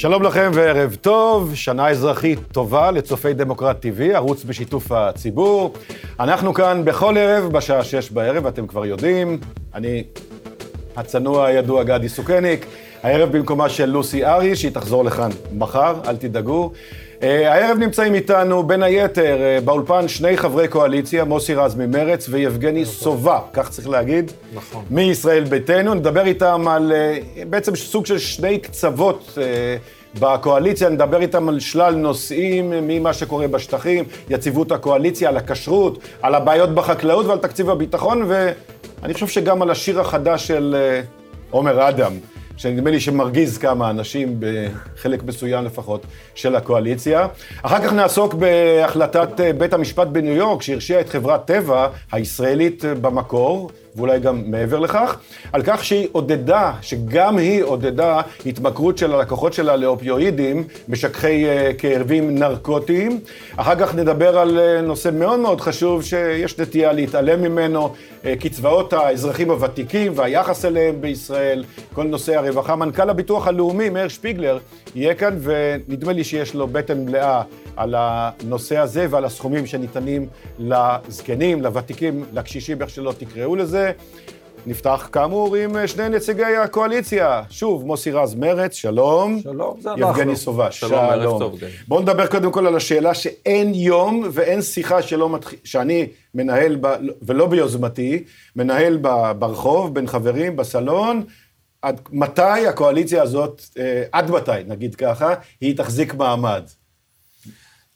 שלום לכם וערב טוב, שנה אזרחית טובה לצופי דמוקרט TV, ערוץ בשיתוף הציבור. אנחנו כאן בכל ערב בשעה שש בערב, אתם כבר יודעים. אני הצנוע הידוע גדי סוכניק, הערב במקומה של לוסי ארי, שהיא תחזור לכאן מחר, אל תדאגו. אה, הערב נמצאים איתנו, בין היתר, אה, באולפן שני חברי קואליציה, מוסי רז ממרץ ויבגני סובה, כך צריך להגיד, נכון. מישראל ביתנו. נדבר איתם על אה, בעצם סוג של שני קצוות בקואליציה, נדבר איתם על שלל נושאים, ממה שקורה בשטחים, יציבות הקואליציה, על הכשרות, על הבעיות בחקלאות ועל תקציב הביטחון, ואני חושב שגם על השיר החדש של עומר אדם. שנדמה לי שמרגיז כמה אנשים, בחלק מסוים לפחות, של הקואליציה. אחר כך נעסוק בהחלטת אה, בית המשפט בניו יורק, שהרשיעה את חברת טבע הישראלית אה, במקור, ואולי גם מעבר לכך, על כך שהיא עודדה, שגם היא עודדה התמכרות של הלקוחות שלה לאופיואידים, משככי uh, כאבים נרקוטיים. אחר כך נדבר על uh, נושא מאוד מאוד חשוב שיש נטייה להתעלם ממנו, uh, קצבאות האזרחים הוותיקים והיחס אליהם בישראל, כל נושא הרווחה. מנכ"ל הביטוח הלאומי, מאיר שפיגלר, יהיה כאן, ונדמה לי שיש לו בטן מלאה על הנושא הזה ועל הסכומים שניתנים לזקנים, לוותיקים, לקשישים, איך שלא תקראו לזה. נפתח כאמור עם שני נציגי הקואליציה. שוב, מוסי רז מרץ, שלום. שלום, זה אנחנו. יבגני סובה, שלום. שלום, ערב טוב. בואו נדבר קודם כל על השאלה שאין יום ואין שיחה שלא מתח... שאני מנהל, ב... ולא ביוזמתי, מנהל ב... ברחוב, בין חברים, בסלון, עד מתי הקואליציה הזאת, אה, עד מתי, נגיד ככה, היא תחזיק מעמד.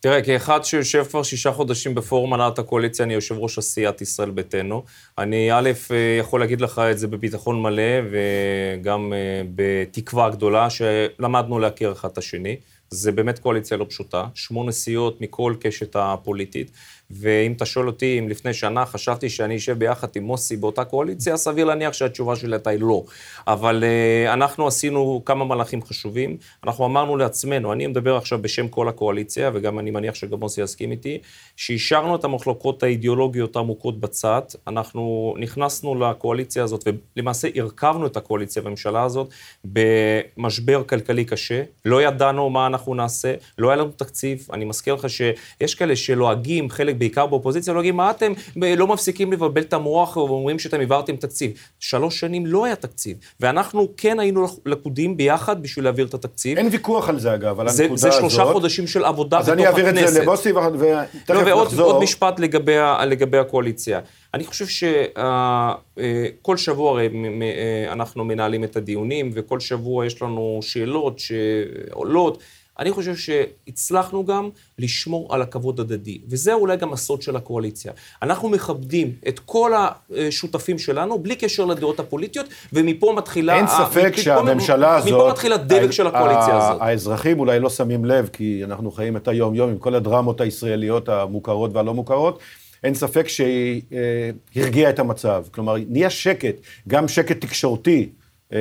תראה, כאחד שיושב כבר שישה חודשים בפורום הנהלת הקואליציה, אני יושב ראש עשיית ישראל ביתנו. אני א', אה, יכול להגיד לך את זה בביטחון מלא, וגם אה, בתקווה גדולה, שלמדנו להכיר אחד את השני. זה באמת קואליציה לא פשוטה, שמונה סיעות מכל קשת הפוליטית. ואם אתה שואל אותי אם לפני שנה חשבתי שאני אשב ביחד עם מוסי באותה קואליציה, סביר להניח שהתשובה שלי הייתה לא. אבל uh, אנחנו עשינו כמה מהלכים חשובים. אנחנו אמרנו לעצמנו, אני מדבר עכשיו בשם כל הקואליציה, וגם אני מניח שגם מוסי יסכים איתי, שאישרנו את המחלוקות האידיאולוגיות העמוקות בצד. אנחנו נכנסנו לקואליציה הזאת, ולמעשה הרכבנו את הקואליציה בממשלה הזאת במשבר כלכלי קשה. לא ידענו מה אנחנו נעשה, לא היה לנו תקציב. אני מזכיר לך שיש כאלה שלועגים, חלק בעיקר באופוזיציה, לא להגיד, מה אתם לא מפסיקים לבלבל את המוח ואומרים שאתם העברתם תקציב. שלוש שנים לא היה תקציב, ואנחנו כן היינו לכודים ביחד בשביל להעביר את התקציב. אין ויכוח על זה, אגב, על הנקודה הזאת. זה שלושה חודשים של עבודה בתוך הכנסת. אז אני אעביר את זה לבוסי ותכף לא, ועוד, נחזור. עוד משפט לגבי, לגבי הקואליציה. אני חושב שכל אה, שבוע הרי אה, אנחנו מנהלים את הדיונים, וכל שבוע יש לנו שאלות שעולות. אני חושב שהצלחנו גם לשמור על הכבוד הדדי, וזה אולי גם הסוד של הקואליציה. אנחנו מכבדים את כל השותפים שלנו, בלי קשר לדעות הפוליטיות, ומפה מתחילה... אין ספק מפה, שהממשלה הזאת... מפה מתחיל הדבק של הקואליציה הזאת. האזרחים אולי לא שמים לב, כי אנחנו חיים את היום-יום עם כל הדרמות הישראליות המוכרות והלא מוכרות. אין ספק שהיא אה, הרגיעה את המצב. כלומר, נהיה שקט, גם שקט תקשורתי. אה,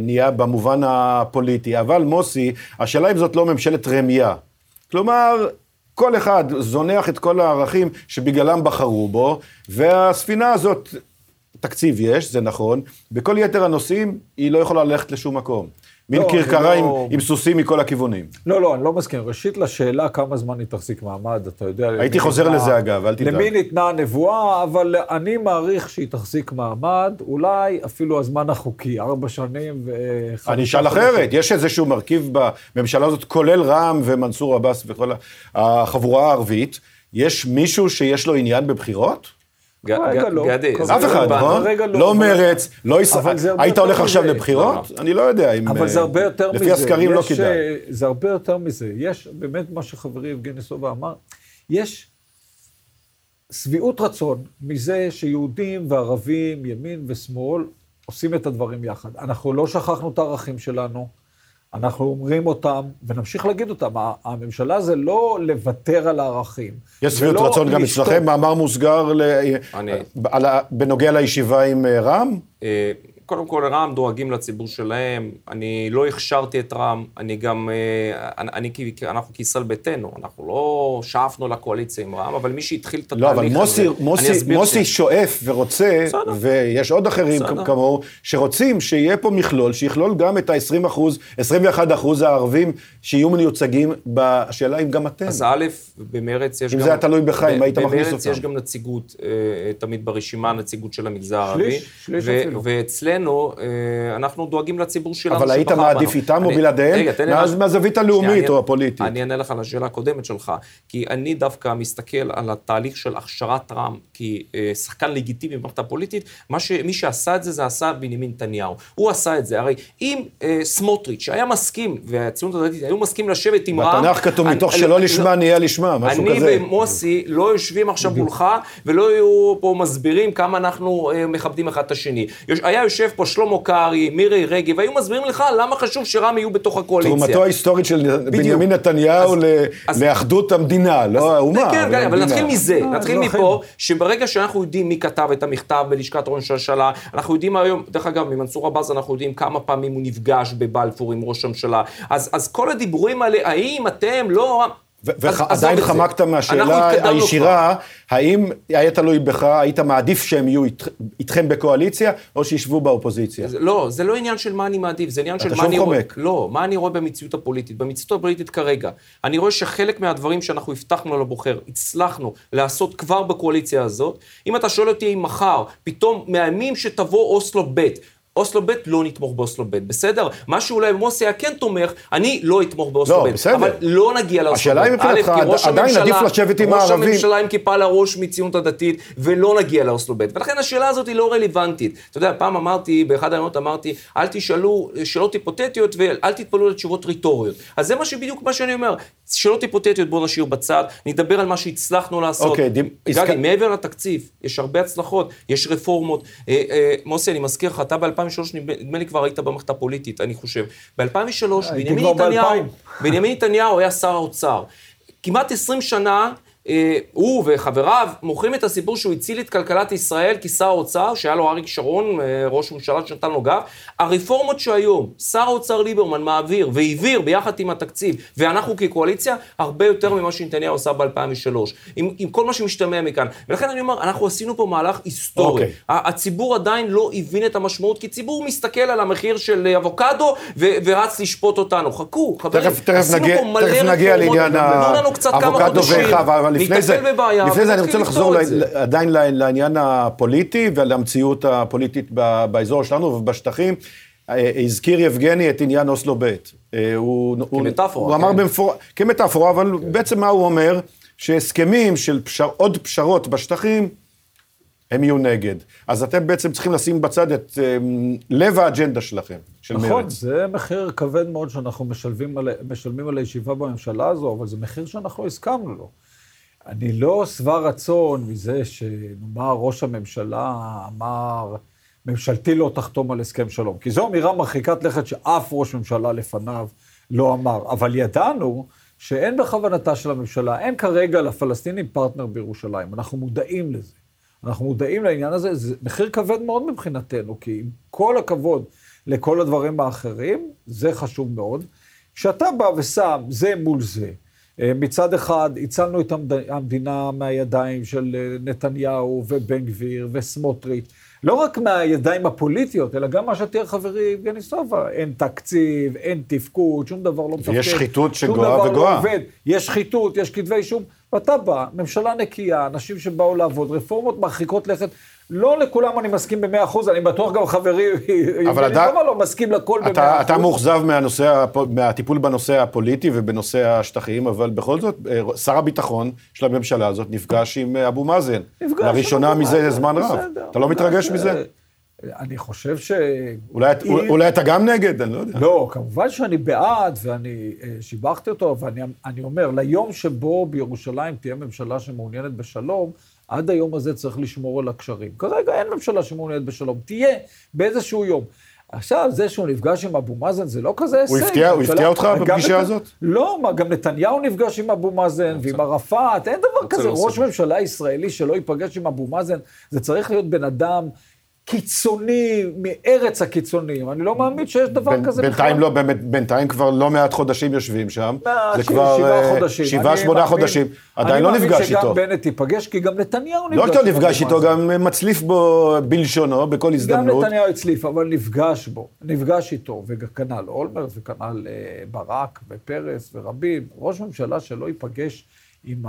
נהיה במובן הפוליטי. אבל מוסי, השאלה אם זאת לא ממשלת רמייה. כלומר, כל אחד זונח את כל הערכים שבגללם בחרו בו, והספינה הזאת, תקציב יש, זה נכון, בכל יתר הנושאים היא לא יכולה ללכת לשום מקום. מין לא, כרכרה עם, לא... עם סוסים מכל הכיוונים. לא, לא, אני לא מסכים. ראשית, לשאלה כמה זמן היא תחזיק מעמד, אתה יודע... הייתי חוזר ניתנה, לזה אגב, אל תדאג. למי ניתנה הנבואה, אבל אני מעריך שהיא תחזיק מעמד, אולי אפילו הזמן החוקי, ארבע שנים וחמישה אני אשאל אחרת, יש איזשהו מרכיב בממשלה הזאת, כולל רע"מ ומנסור עבאס וכל החבורה הערבית, יש מישהו שיש לו עניין בבחירות? כרגע לא. גדי, אף אחד, לא. נכון? כרגע לא, לא מרץ, לא ישראל. זה הרבה היית הולך עכשיו. לבחירות? אני לא יודע אם... אבל זה הרבה יותר מזה. לפי הסקרים לא כדאי. אה, זה הרבה יותר מזה. יש באמת מה שחברי יבגני סובה אמר, יש שביעות רצון מזה שיהודים וערבים, ימין ושמאל, עושים את הדברים יחד. אנחנו לא שכחנו את הערכים שלנו, אנחנו אומרים אותם, ונמשיך להגיד אותם. הממשלה זה לא לוותר על הערכים. יש שביעות ולא רצון גם. אצלכם, מאמר מוסגר ל- אני- על ה- בנוגע לישיבה עם אה, רע"מ? קודם כל, רע"מ דואגים לציבור שלהם, אני לא הכשרתי את רע"מ, אני גם, אה, אני, אני, אנחנו כישראל ביתנו, אנחנו לא שאפנו לקואליציה עם רע"מ, אבל מי שהתחיל את התהליך הזה, לא, אבל מוסי, מוסי, מוסי שואף ורוצה, בסדר. ויש עוד אחרים בסדר. כמוהו, שרוצים שיהיה פה מכלול, שיכלול גם את ה-20 אחוז, 21 אחוז הערבים שיהיו מיוצגים, בשאלה אם גם אתם. אז א', במרץ יש אם גם... אם זה היה תלוי בך, אם היית מכניס אותם. במרץ יש גם נציגות, אה, תמיד ברשימה, נציגות של המגזר הערבי. שליש, שליש אפילו. ואצלנו, אה, אנחנו דואגים לציבור שלנו אבל היית מעדיף איתם או בלעדיהם? מהזווית הלאומית או הפוליטית. אני אענה לך על השאלה הקודמת שלך, כי אני דווקא מסתכל על התהליך של הכשרת רע"מ כשחקן לגיטימי במערכת הפוליטית, מי שעשה את זה, זה עשה בנימין נתניהו. הוא עשה את זה. הרי אם אה, סמוטריץ', שהיה מסכים, והציונות הדתית היו מסכימים לשבת עם רע"מ... בתנ"ך כתוב, מתוך שלא לשמה נהיה לשמה, משהו כזה. אני ומוסי לא יושבים עכשיו מולך, ולא יהיו פה מסבירים כמה אנחנו אה, מכבדים אחד את השני. היה יושב פה שלמה קרעי, מירי רגב, והיו מסבירים לך למה חשוב שרע"מ יהיו בתוך הקואליציה. תרומתו ההיסטורית של בנימין נתניהו לאחדות המדינה, לא האומה. כן, כן, אבל נתחיל מזה, אה, נתחיל מפה, שברגע שאנחנו יודעים מי כתב את המכתב בלשכת ראש הממשלה, אנחנו יודעים היום, דרך אגב, ממנסור עבאס אנחנו יודעים כמה פעמים הוא נפגש בבלפור עם ראש הממשלה. אז כל הדיבורים האלה, האם אתם לא... ועדיין חמקת מהשאלה הישירה, האם היה תלוי בך, היית מעדיף שהם יהיו איתכם בקואליציה, או שישבו באופוזיציה? לא, זה לא עניין של מה אני מעדיף, זה עניין של מה אני רואה... לא, מה אני רואה במציאות הפוליטית. במציאות הפוליטית כרגע, אני רואה שחלק מהדברים שאנחנו הבטחנו לבוחר, הצלחנו לעשות כבר בקואליציה הזאת. אם אתה שואל אותי אם מחר, פתאום מאיימים שתבוא אוסלו ב', אוסלו ב', לא נתמוך באוסלו ב', בסדר? מה שאולי מוסי היה כן תומך, אני לא אתמוך באוסלו לא, ב', בסדר. אבל לא נגיע לאוסלו ב'. השאלה היא מבחינתך, עדיין עדיף לשבת עם הערבים. ראש הממשלה עם כיפה לראש מציונות הדתית, ולא נגיע לאוסלו ב'. ולכן השאלה הזאת היא לא רלוונטית. אתה יודע, פעם אמרתי, באחד העניינות אמרתי, אל תשאלו שאלות היפותטיות ואל תתפלאו לתשובות ריטוריות. אז זה מה שבדיוק מה שאני אומר. שאלות היפותטיות בואו נשאיר בצד, נדבר על מה שהצלחנו לעשות. אוקיי, דיב... גדי, מעבר לתקציב, יש הרבה הצלחות, יש רפורמות. אה, אה, מוסי, אני מזכיר לך, אתה ב-2003, נדמה לי כבר היית במערכת הפוליטית, אני חושב. ב-2003, בנימין נתניהו, בנימין נתניהו היה שר האוצר. כמעט 20 שנה הוא וחבריו מוכרים את הסיפור שהוא הציל את כלכלת ישראל כשר האוצר, שהיה לו אריק שרון, אה, ראש ממשלה שנתן לו גב. הרפורמות שהיום שר האוצר ליברמן מעביר והעביר ביחד עם התקציב, ואנחנו כקואליציה, הרבה יותר ממה שנתניהו עשה ב-2003, עם, עם כל מה שמשתמע מכאן. ולכן אני אומר, אנחנו עשינו פה מהלך היסטורי. Okay. אוקיי. הציבור עדיין לא הבין את המשמעות, כי ציבור מסתכל על המחיר של אבוקדו ו- ורץ לשפוט אותנו. חכו, חברים, תכף, תכף עשינו נגיע, פה מלא רפורמות, תנו לנו קצת כמה חודשים. לפני זה, בבעיה, לפני זה אני רוצה לחזור ל, עדיין לעניין הפוליטי ולמציאות הפוליטית באזור שלנו ובשטחים. אה, הזכיר יבגני את עניין אוסלו ב'. אה, הוא, כמטאפורה. הוא, הוא כן. אמר במפור... כמטאפורה, אבל כן. בעצם מה הוא אומר? שהסכמים של פשר... עוד פשרות בשטחים, הם יהיו נגד. אז אתם בעצם צריכים לשים בצד את um, לב האג'נדה שלכם, של נכון, מרצ. נכון, זה מחיר כבד מאוד שאנחנו משלמים על, משלמים על הישיבה בממשלה הזו, אבל זה מחיר שאנחנו הסכמנו לו. אני לא שבע רצון מזה שנאמר ראש הממשלה אמר, ממשלתי לא תחתום על הסכם שלום, כי זו אמירה מרחיקת לכת שאף ראש ממשלה לפניו לא אמר. אבל ידענו שאין בכוונתה של הממשלה, אין כרגע לפלסטינים פרטנר בירושלים, אנחנו מודעים לזה. אנחנו מודעים לעניין הזה, זה מחיר כבד מאוד מבחינתנו, כי עם כל הכבוד לכל הדברים האחרים, זה חשוב מאוד. כשאתה בא ושם זה מול זה, מצד אחד, הצלנו את המדינה מהידיים של אה, נתניהו ובן גביר וסמוטריץ', לא רק מהידיים הפוליטיות, אלא גם מה שתיאר חברי יבגני סובה, אין תקציב, אין תפקוד, שום דבר לא מתפקד. ויש שחיתות שגואה וגואה. לא יש שחיתות, יש כתבי אישום, ואתה בא, ממשלה נקייה, אנשים שבאו לעבוד, רפורמות מרחיקות לכת. לא לכולם אני מסכים במאה אחוז, אני בטוח גם חברי, אבל אתה לא מסכים לכל במאה אחוז. אתה מאוכזב מהטיפול בנושא הפוליטי ובנושא השטחים, אבל בכל זאת, אה, שר הביטחון של הממשלה הזאת נפגש עם אה, אבו מאזן. נפגש לראשונה מזה זמן רב. אתה לא מתרגש מזה? אני חושב ש... אולי, אולי אתה גם נגד, אני לא יודע. לא, כמובן שאני בעד, ואני אה, שיבחתי אותו, ואני אומר, ליום שבו בירושלים תהיה ממשלה שמעוניינת בשלום, עד היום הזה צריך לשמור על הקשרים. כרגע אין ממשלה שמעוניינת בשלום, תהיה באיזשהו יום. עכשיו, זה שהוא נפגש עם אבו מאזן זה לא כזה הישג. הוא הפתיע, הוא הפתיע אותך בפגישה הזאת? לא, מה, גם נתניהו נפגש עם אבו מאזן ועם ערפאת, אין דבר כזה. ראש ממשלה ישראלי שלא ייפגש עם אבו מאזן, זה צריך להיות בן אדם קיצוני מארץ הקיצונים. אני לא מאמין שיש דבר בין- כזה בינתיים לא, באמת, בינתיים כבר לא מעט חודשים יושבים שם. מה, זה כבר שבעה אה, חודשים. שבעה, אני שמונה מאמין- חודשים. עדיין לא נפגש אני איתו. מאמין שגם בנט ייפגש, כי גם נתניהו נפגש. לא שאתה עם נפגש אבו איתו. גם מצליף בו בלשונו בכל גם הזדמנות. נתניהו הצליף, אבל נפגש בו, נפגש איתו, וכנ"ל אולמרט, וכנ"ל אה, ברק, ופרס, ורבים. ראש ממשלה שלא ייפגש עם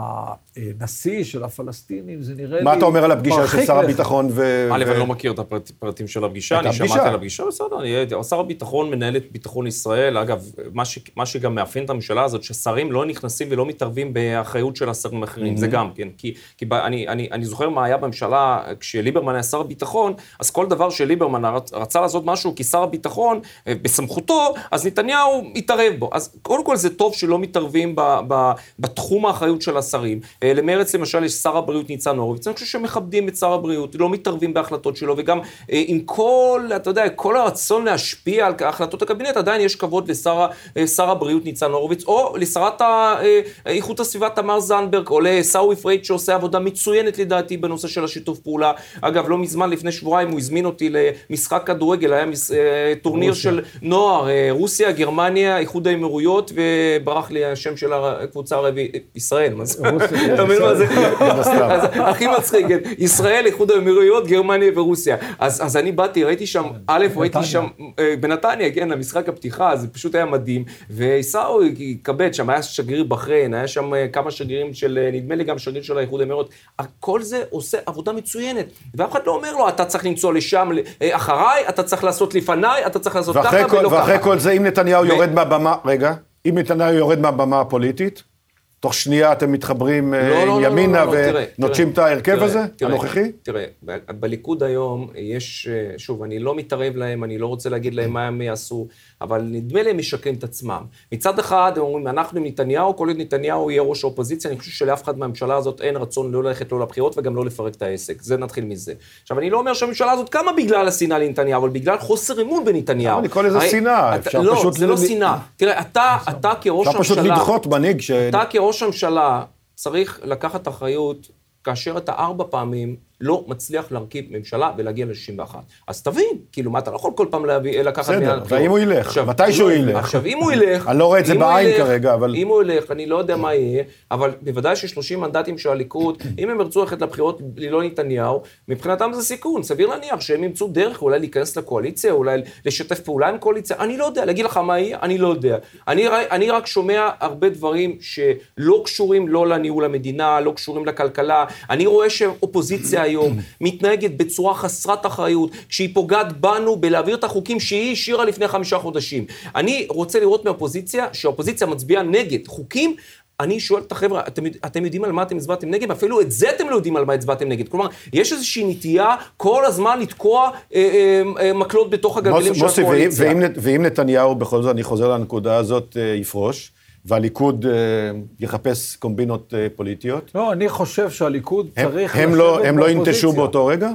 הנשיא של הפלסטינים, זה נראה לי... מה אתה אומר על הפגישה של שר. הביטחון ו... א', ו- אני לא מכיר את הפרט- הפרטים של הפגישה, אני שמעתי פגישה. על הפגישה, בסדר, אני- שר הביטחון מנהל את ביטחון ישראל. אגב, מה ש- מה שגם מאפיין את הממשלה הזאת, ששרים לא נכנסים ולא מתערבים באחריות של השרים האחרים, זה גם כן. כי כי ב- אני- אני אני זוכר מה היה בממשלה, כשליברמן היה שר הביטחון, אז כל דבר שליברמן רצ- רצה לעשות משהו כשר הביטחון, אה, בסמכותו, אז נתניהו התערב בו. אז קודם כל זה טוב שלא מתערבים ב- ב- בתחום האחריות של השרים. אה, למרצ למשל יש שר הבריאות ניצן הורוביץ, אני חושב שמכבדים את שר הבריאות, לא מתערבים בהחלטות שלו, וגם אה, עם כל, אתה יודע, כל הרצון להשפיע על החלטות הקבינט, עדיין יש כבוד לשר אה, שר הבריאות ניצן הורוביץ, או לשרת איכות הסביבה תמר זנדברג, או לעיסאווי פריג' שעושה עבודה מצוינת לדעתי בנושא של השיתוף פעולה. אגב, לא מזמן, לפני שבועיים, הוא הזמין אותי למשחק כדורגל, היה מס, טורניר רוסיה. של נוער, רוסיה, גרמניה, איחוד האמירויות, וברח לי השם של הקבוצה הערבית, ישראל, רוסיה, אתה מבין מה זה? הכי מצחיק, כן. ישראל, איחוד האמירויות, גרמניה ורוסיה. אז אני באתי, ראיתי שם, א', ראיתי שם, אה, בנתניה, כן, למשחק הפתיחה, זה פשוט היה מדהים. ועיסאווי כבד, שם היה שגריר בחריין, היה שם אה, כמה שגרירים של, אה, נדמה לי גם שגריר של האיחוד האמירויות. כל זה עושה עבודה מצוינת. ואף אחד לא אומר לו, אתה צריך לנסוע לשם אחריי, אתה צריך לעשות לפניי, אתה צריך לעשות ואחרי ככה ולא ואחרי ככה. כל זה, אם נתניהו יורד מהבמה, רגע, אם נתניהו יורד מהבמה הפוליטית, תוך שנייה אתם מתחברים אה, לא, לא, עם לא, ימינה לא, לא, תראה, ונוטשים את ההרכב הזה, תראה, הנוכחי? תראה, בליכוד היום יש, אה, שוב, אני לא מתערב להם, אני לא רוצה להגיד להם מה הם יעשו, אבל נדמה לי הם משקרים את עצמם. מצד אחד, הם אומרים, אנחנו עם נתניהו, כל עוד נתניהו יהיה ראש האופוזיציה, אני חושב שלאף אחד מהממשלה הזאת אין רצון לא ללכת לא לבחירות וגם לא לפרק את העסק. זה נתחיל מזה. עכשיו, אני לא אומר שהממשלה הזאת קמה בגלל השנאה לנתניהו, אבל בגלל חוסר אמון בנתניהו. למה לקרוא לזה שנאה? אפשר לא, פשוט זה לא ל- שנאה. תראה, אתה, אתה כראש אפשר פשוט הממשלה... לדחות מנהיג ש... אתה כראש הממשלה צריך לקחת אחריות כאשר אתה ארבע פעמים לא מצליח להרכיב ממשלה ולהגיע ל-61. אז תבין, כאילו, מה, אתה לא יכול כל פעם להביא, לקחת... בסדר, מהבחירות. והאם הוא ילך? עכשיו, מתישהו אם- ילך. עכשיו, אם הוא ילך... אני לא רואה את זה בעין ילך- כרגע, אבל- אם הוא ילך, אני לא יודע מה יהיה, אבל בוודאי ש-30 מנדטים של הליכוד, אם הם ירצו ללכת לבחירות ללא נתניהו, מבחינתם זה סיכון. סביר להניח שהם ימצאו דרך אולי להיכנס לקואליציה, אולי לשתף פעולה עם קואליציה, אני לא יודע, להגיד לך מה יהיה, אני לא יודע. אני, אני רק שומע הרבה דברים שלא קשורים לא לניהול המדינה, לא קשורים לכלכלה. אני רואה שאופוזיציה היום מתנהגת בצורה חסרת אחריות, כשהיא פוגעת בנו בלהעביר את החוקים שהיא השאירה לפני חמישה חודשים. אני רוצה לראות מהאופוזיציה, שהאופוזיציה מצביעה נגד חוקים. אני שואל את החבר'ה, אתם, אתם יודעים על מה אתם הצבעתם נגד? אפילו את זה אתם לא יודעים על מה הצבעתם נגד. כלומר, יש איזושהי נטייה כל הזמן לתקוע אה, אה, אה, מקלות בתוך הגלגלים של מוסי, ואם- הקואליציה. ואם ואם נתניהו, בכל זאת, אני חוזר לנקודה הזאת, אה, יפרוש, והליכוד אה, יחפש קומבינות אה, פוליטיות, לא, אני חושב שהליכוד הם- צריך הם לא- לשבת הם לא ינטשו. באותו רגע?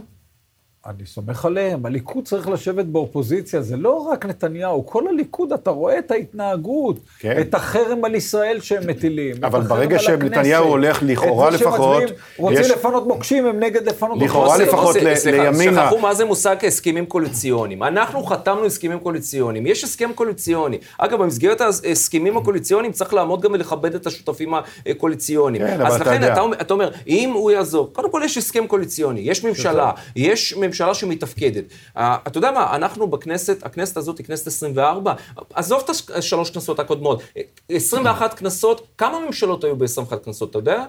אני סומך עליהם, הליכוד צריך לשבת באופוזיציה, זה לא רק נתניהו, כל הליכוד, אתה רואה את ההתנהגות, כן. את החרם על ישראל שהם מטילים, אבל ברגע שנתניהו הולך לכאורה את זה לפחות, שמצביעים, רוצים יש- לפנות מוקשים, הם נגד לפנות לכאורה מוקשים. לפחות ל- סליחה, לימינה. שכחו מה זה מושג הסכמים קואליציוניים. אנחנו חתמנו הסכמים קואליציוניים. יש הסכם קואליציוני. אגב, במסגרת ההסכמים הקואליציוניים צריך לעמוד גם ולכבד את השותפים הקואליציוניים. כן, אז לכן. אתה, אומר- אתה אומר, אם הוא יעזוב, קודם כל יש הסכם קואליציוני, יש ממשלה, יש ממשלה שמתפקדת. אתה יודע מה, אנחנו בכנסת, הכנסת הזאת היא כנסת 24, עזוב את השלוש כנסות הקודמות, 21 כנסות, כמה ממשלות היו ב-21 כנסות, אתה יודע?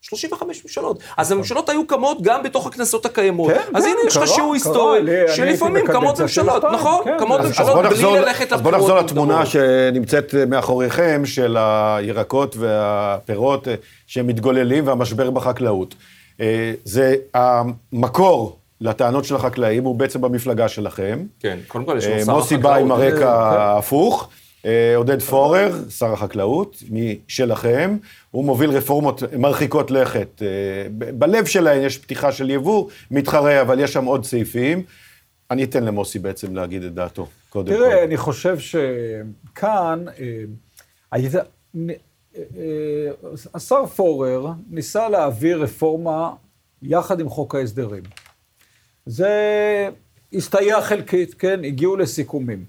35 ממשלות. אז הממשלות היו קמות גם בתוך הכנסות הקיימות. כן, אז כן, הנה, יש לך שיעור היסטורי, שלפעמים קמות ממשלות, שתיים, נכון? כן. קמות ממשלות בלי ללכת אז בוא לבחירות נחזור לתמונה. שנמצאת מאחוריכם, של הירקות והפירות אה, שמתגוללים והמשבר בחקלאות. אה, זה המקור לטענות של החקלאים, הוא בעצם במפלגה שלכם. כן, קודם כל יש אה, לנו שר מוסי בא עם החקלאות. הרקע כן. ההפוך. אה, עודד פורר, שר החקלאות, משלכם, הוא מוביל רפורמות מרחיקות לכת. אה, בלב שלהן יש פתיחה של יבוא, מתחרה, אבל יש שם עוד סעיפים. אני אתן למוסי בעצם להגיד את דעתו, קודם כל. תראה, אני חושב שכאן, אה, אה, אה, השר פורר ניסה להעביר רפורמה יחד עם חוק ההסדרים. זה הסתייע חלקית, כן, הגיעו לסיכומים.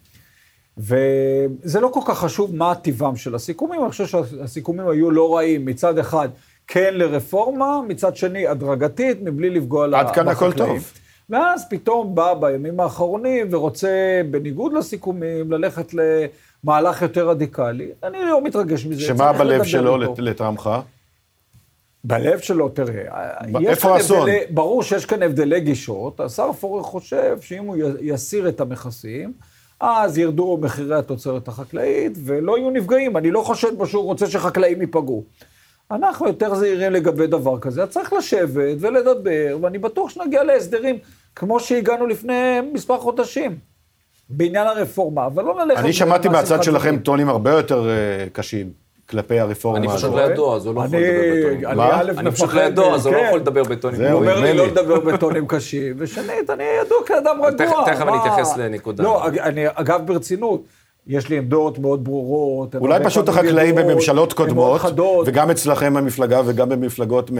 וזה לא כל כך חשוב מה טיבם של הסיכומים, אני חושב שהסיכומים היו לא רעים. מצד אחד, כן לרפורמה, מצד שני, הדרגתית, מבלי לפגוע בחקלאים. עד כאן הכל טוב. ואז פתאום בא בימים האחרונים ורוצה, בניגוד לסיכומים, ללכת למהלך יותר רדיקלי. אני לא מתרגש מזה. שמה בלב שלו לטעמך? בלב שלו, תראה, איפה האסון? ברור שיש כאן הבדלי גישות. השר פורר חושב שאם הוא יסיר את המכסים, אז ירדו מחירי התוצרת החקלאית ולא יהיו נפגעים. אני לא חושד בו שהוא רוצה שחקלאים ייפגעו. אנחנו יותר זהירים לגבי דבר כזה, אז צריך לשבת ולדבר, ואני בטוח שנגיע להסדרים כמו שהגענו לפני מספר חודשים. בעניין הרפורמה, אבל לא ללכת... אני שמעתי מהצד שלכם טונים הרבה יותר uh, קשים. כלפי הרפורמה הזאת. אני פשוט לידו, אז הוא לא יכול לדבר בטונים. מה? אני פשוט לידו, אז הוא לא יכול לדבר בטונים. הוא אומר לי לא לדבר בטונים קשים, ושנית, אני ידוע כאדם רגוע. תכף אני אתייחס לנקודה. לא, אגב, ברצינות, יש לי עמדות מאוד ברורות. אולי פשוט החקלאים בממשלות קודמות, וגם אצלכם במפלגה וגם במפלגות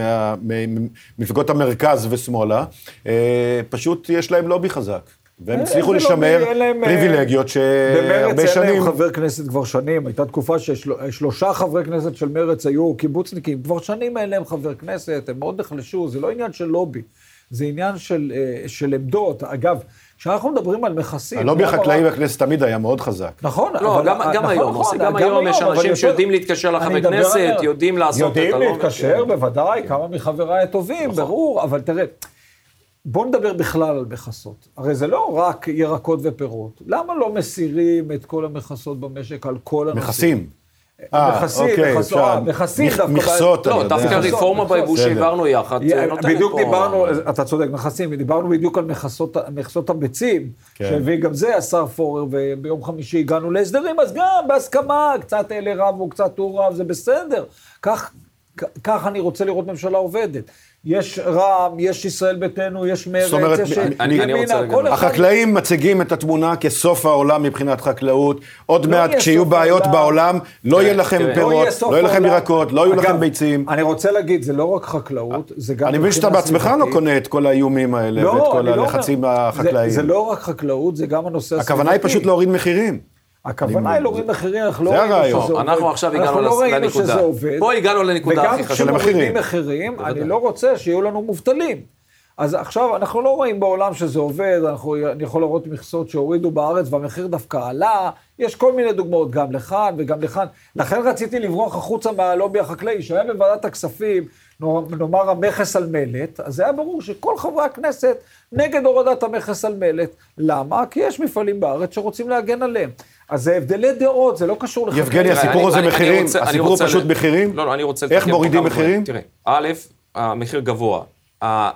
ממפלגות המרכז ושמאלה, אה, פשוט יש להם לובי חזק. והם אה, הצליחו לשמר אה, פריבילגיות שהרבה שנים... במרץ אין להם חבר כנסת כבר שנים, הייתה תקופה ששלושה חברי כנסת של מרץ היו קיבוצניקים, כבר שנים אין להם חבר כנסת, הם מאוד נחלשו, זה לא עניין של לובי, זה עניין של, של עמדות. אגב, כשאנחנו מדברים על מכסים... הלובי החקלאי בכנסת תמיד היה מאוד חזק. נכון, לא, גם, גם נכון, היום, נכון, גם היום יש אנשים שיודעים להתקשר לחברי כנסת, יודעים לעשות את הלובי. יודעים להתקשר, בוודאי, כמה מחבריי הטובים, נכון. ברור, אבל תראה, בואו נדבר בכלל על מכסות. הרי זה לא רק ירקות ופירות. למה לא מסירים את כל המכסות במשק על כל הנושאים? מכסים. מכסים, אוקיי, מכסים דווקא. מכסות, לא, דווקא רפורמה ביבוא שהעברנו יחד, נותנת פה... בדיוק דיברנו, אתה צודק, מכסים, דיברנו בדיוק על מכסות הביצים, כן. שהביא גם זה השר פורר, וביום חמישי הגענו להסדרים, אז גם בהסכמה, קצת אלה רבו, קצת הוא רב, זה בסדר. כך אני רוצה לראות ממשלה עובדת. יש רע"מ, יש ישראל ביתנו, יש מרצ, יש אני רוצה להגיד, החקלאים מציגים את התמונה כסוף העולם מבחינת חקלאות. עוד לא מעט, כשיהיו בעיות העולם. בעולם, לא כן, יהיה לכם כן. פירות, לא יהיה לכם ירקות, לא יהיו לכם ביצים. אני רוצה להגיד, זה לא רק חקלאות, זה גם... אני מבין שאתה בעצמך לא קונה את כל האיומים האלה, לא, ואת כל לא הלחצים החקלאיים. זה לא רק חקלאות, זה גם הנושא הסביבתי. הכוונה היא פשוט להוריד מחירים. הכוונה היא להוריד מחירים, אנחנו לא ראינו שזה עובד. אנחנו עכשיו הגענו לנקודה. אנחנו לא ראינו שזה עובד. פה הגענו לנקודה הכי חשובה. וגם כשמורידים מחירים, אני לא רוצה שיהיו לנו מובטלים. אז עכשיו, אנחנו לא רואים בעולם שזה עובד, אנחנו, אני יכול לראות מכסות שהורידו בארץ והמחיר דווקא עלה, יש כל מיני דוגמאות, גם לכאן וגם לכאן. לכן רציתי לברוח החוצה מהלובי החקלאי, שהיה בוועדת הכספים, נאמר המכס על מלט, אז היה ברור שכל חברי הכנסת נגד הורדת המכס על מלט. למה? כי יש מפעלים בארץ שרוצים להגן עליהם. אז זה הבדלי דעות, זה לא קשור לחקלאים. יבגני, הסיפור הזה מחירים? הסיפור הוא פשוט מחירים? לא, לא, אני רוצה... איך מורידים מחירים? תראה, א', המחיר גבוה.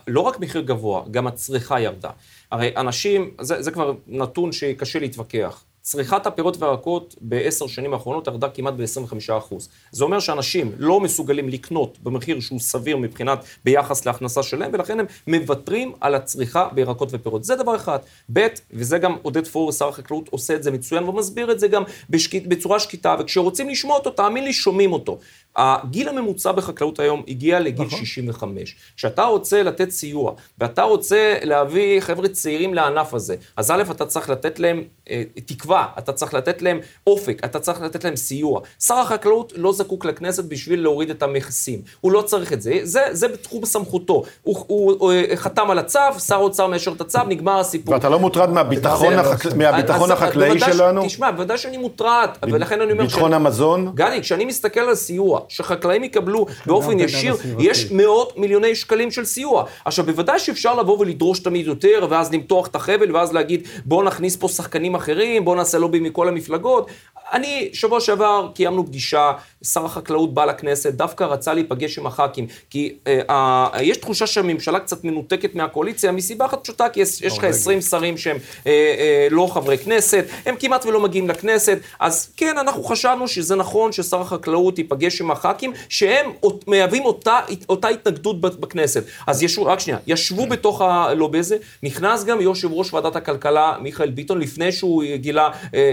לא רק מחיר גבוה, גם הצריכה ירדה. הרי אנשים, זה, זה כבר נתון שקשה להתווכח. צריכת הפירות והירקות בעשר שנים האחרונות ירדה כמעט ב-25%. זה אומר שאנשים לא מסוגלים לקנות במחיר שהוא סביר מבחינת, ביחס להכנסה שלהם, ולכן הם מוותרים על הצריכה בירקות ופירות. זה דבר אחד. ב', וזה גם עודד פורר, שר החקלאות, עושה את זה מצוין, ומסביר את זה גם בשקיט, בצורה שקטה, וכשרוצים לשמוע אותו, תאמין לי, שומעים אותו. הגיל הממוצע בחקלאות היום הגיע לגיל נכון. 65. כשאתה רוצה לתת סיוע, ואתה רוצה להביא חבר'ה צעירים לענף הזה, אז א', אתה צריך לתת להם אה, תקווה, אתה צריך לתת להם אופק, אתה צריך לתת להם סיוע. שר החקלאות לא זקוק לכנסת בשביל להוריד את המכסים. הוא לא צריך את זה, זה, זה בתחום סמכותו. הוא, הוא, הוא, הוא אה, חתם על הצו, שר האוצר מאשר את הצו, נגמר הסיפור. ואתה לא מוטרד מהביטחון, החק... מהביטחון אז, החקלאי שלנו? תשמע, בוודאי שאני מוטרד, ולכן אני אומר... ביטחון המזון? גני, כשאני מסתכל על סיוע, שחקלאים יקבלו באופן ישיר, יש מאות מיליוני שקלים של סיוע. עכשיו, בוודאי שאפשר לבוא ולדרוש תמיד יותר, ואז למתוח את החבל, ואז להגיד, בואו נכניס פה שחקנים אחרים, בואו נעשה לובי מכל המפלגות. אני, שבוע שעבר קיימנו פגישה, שר החקלאות בא לכנסת, דווקא רצה להיפגש עם הח"כים, כי אה, אה, יש תחושה שהממשלה קצת מנותקת מהקואליציה, מסיבה אחת פשוטה, כי יש, יש לך 20 שרים שהם אה, אה, לא חברי כנסת, הם כמעט ולא מגיעים לכנסת, אז כן, אנחנו חשבנו שזה נכון ששר החקלאות ייפגש עם הח"כים, שהם מהווים אותה, אותה התנגדות בכנסת. אז ישבו, רק שנייה, ישבו בתוך הלובי הזה, נכנס גם יושב ראש ועדת הכלכלה, מיכאל ביטון, לפני שהוא גילה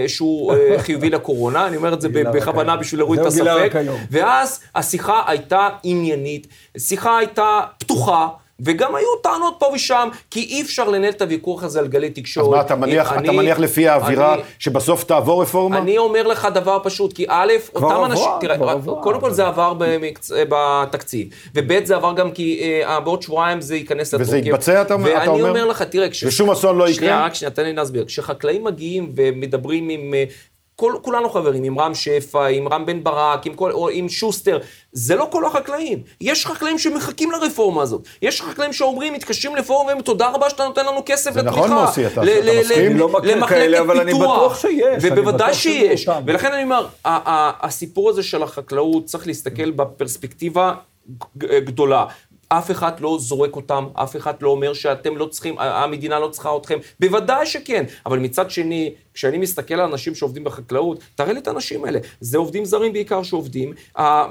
שהוא אה, חיובי לקורונה, אני אומר את זה בכוונה בשביל להוריד את הספק. ואז השיחה הייתה עניינית, שיחה הייתה פתוחה. וגם היו טענות פה ושם, כי אי אפשר לנהל את הוויכוח הזה על גלי תקשורת. אז מה, אתה מניח, אני, אתה מניח לפי האווירה אני, שבסוף תעבור רפורמה? אני אומר לך דבר פשוט, כי א', אותם אנשים, תראה, כבר עבר. קודם כל זה עבר במקצ... בתקציב, וב' זה עבר גם כי אה, בעוד שבועיים זה ייכנס לתוקף. וזה יתבצע, אתה- אתה ואני אומר? אומר לך, תראה, כש... ושום אסון לא שנייה, יקרה? רק שנייה, תן לי להסביר. כשחקלאים מגיעים ומדברים עם... כל, כולנו חברים, עם רם שפע, עם רם בן ברק, עם, כל, או עם שוסטר, זה לא כל החקלאים. יש חקלאים שמחכים לרפורמה הזאת. יש חקלאים שאומרים, מתקשרים לפורום ואומרים, תודה רבה שאתה נותן לנו כסף זה לתמיכה. נכון, מוסי, אתה- אתה מסכים? לא מכיר כאלה, אבל אני. בטוח שיש, ובוודאי שיש. ולכן אני אומר, ה- ה- הסיפור הזה של החקלאות, צריך להסתכל בפרספקטיבה גדולה. אף אחד לא זורק אותם, אף אחד לא אומר שאתם לא צריכים, המדינה לא צריכה אתכם, בוודאי שכן. אבל מצד שני, כשאני מסתכל על אנשים שעובדים בחקלאות, תראה לי את האנשים האלה. זה עובדים זרים בעיקר שעובדים.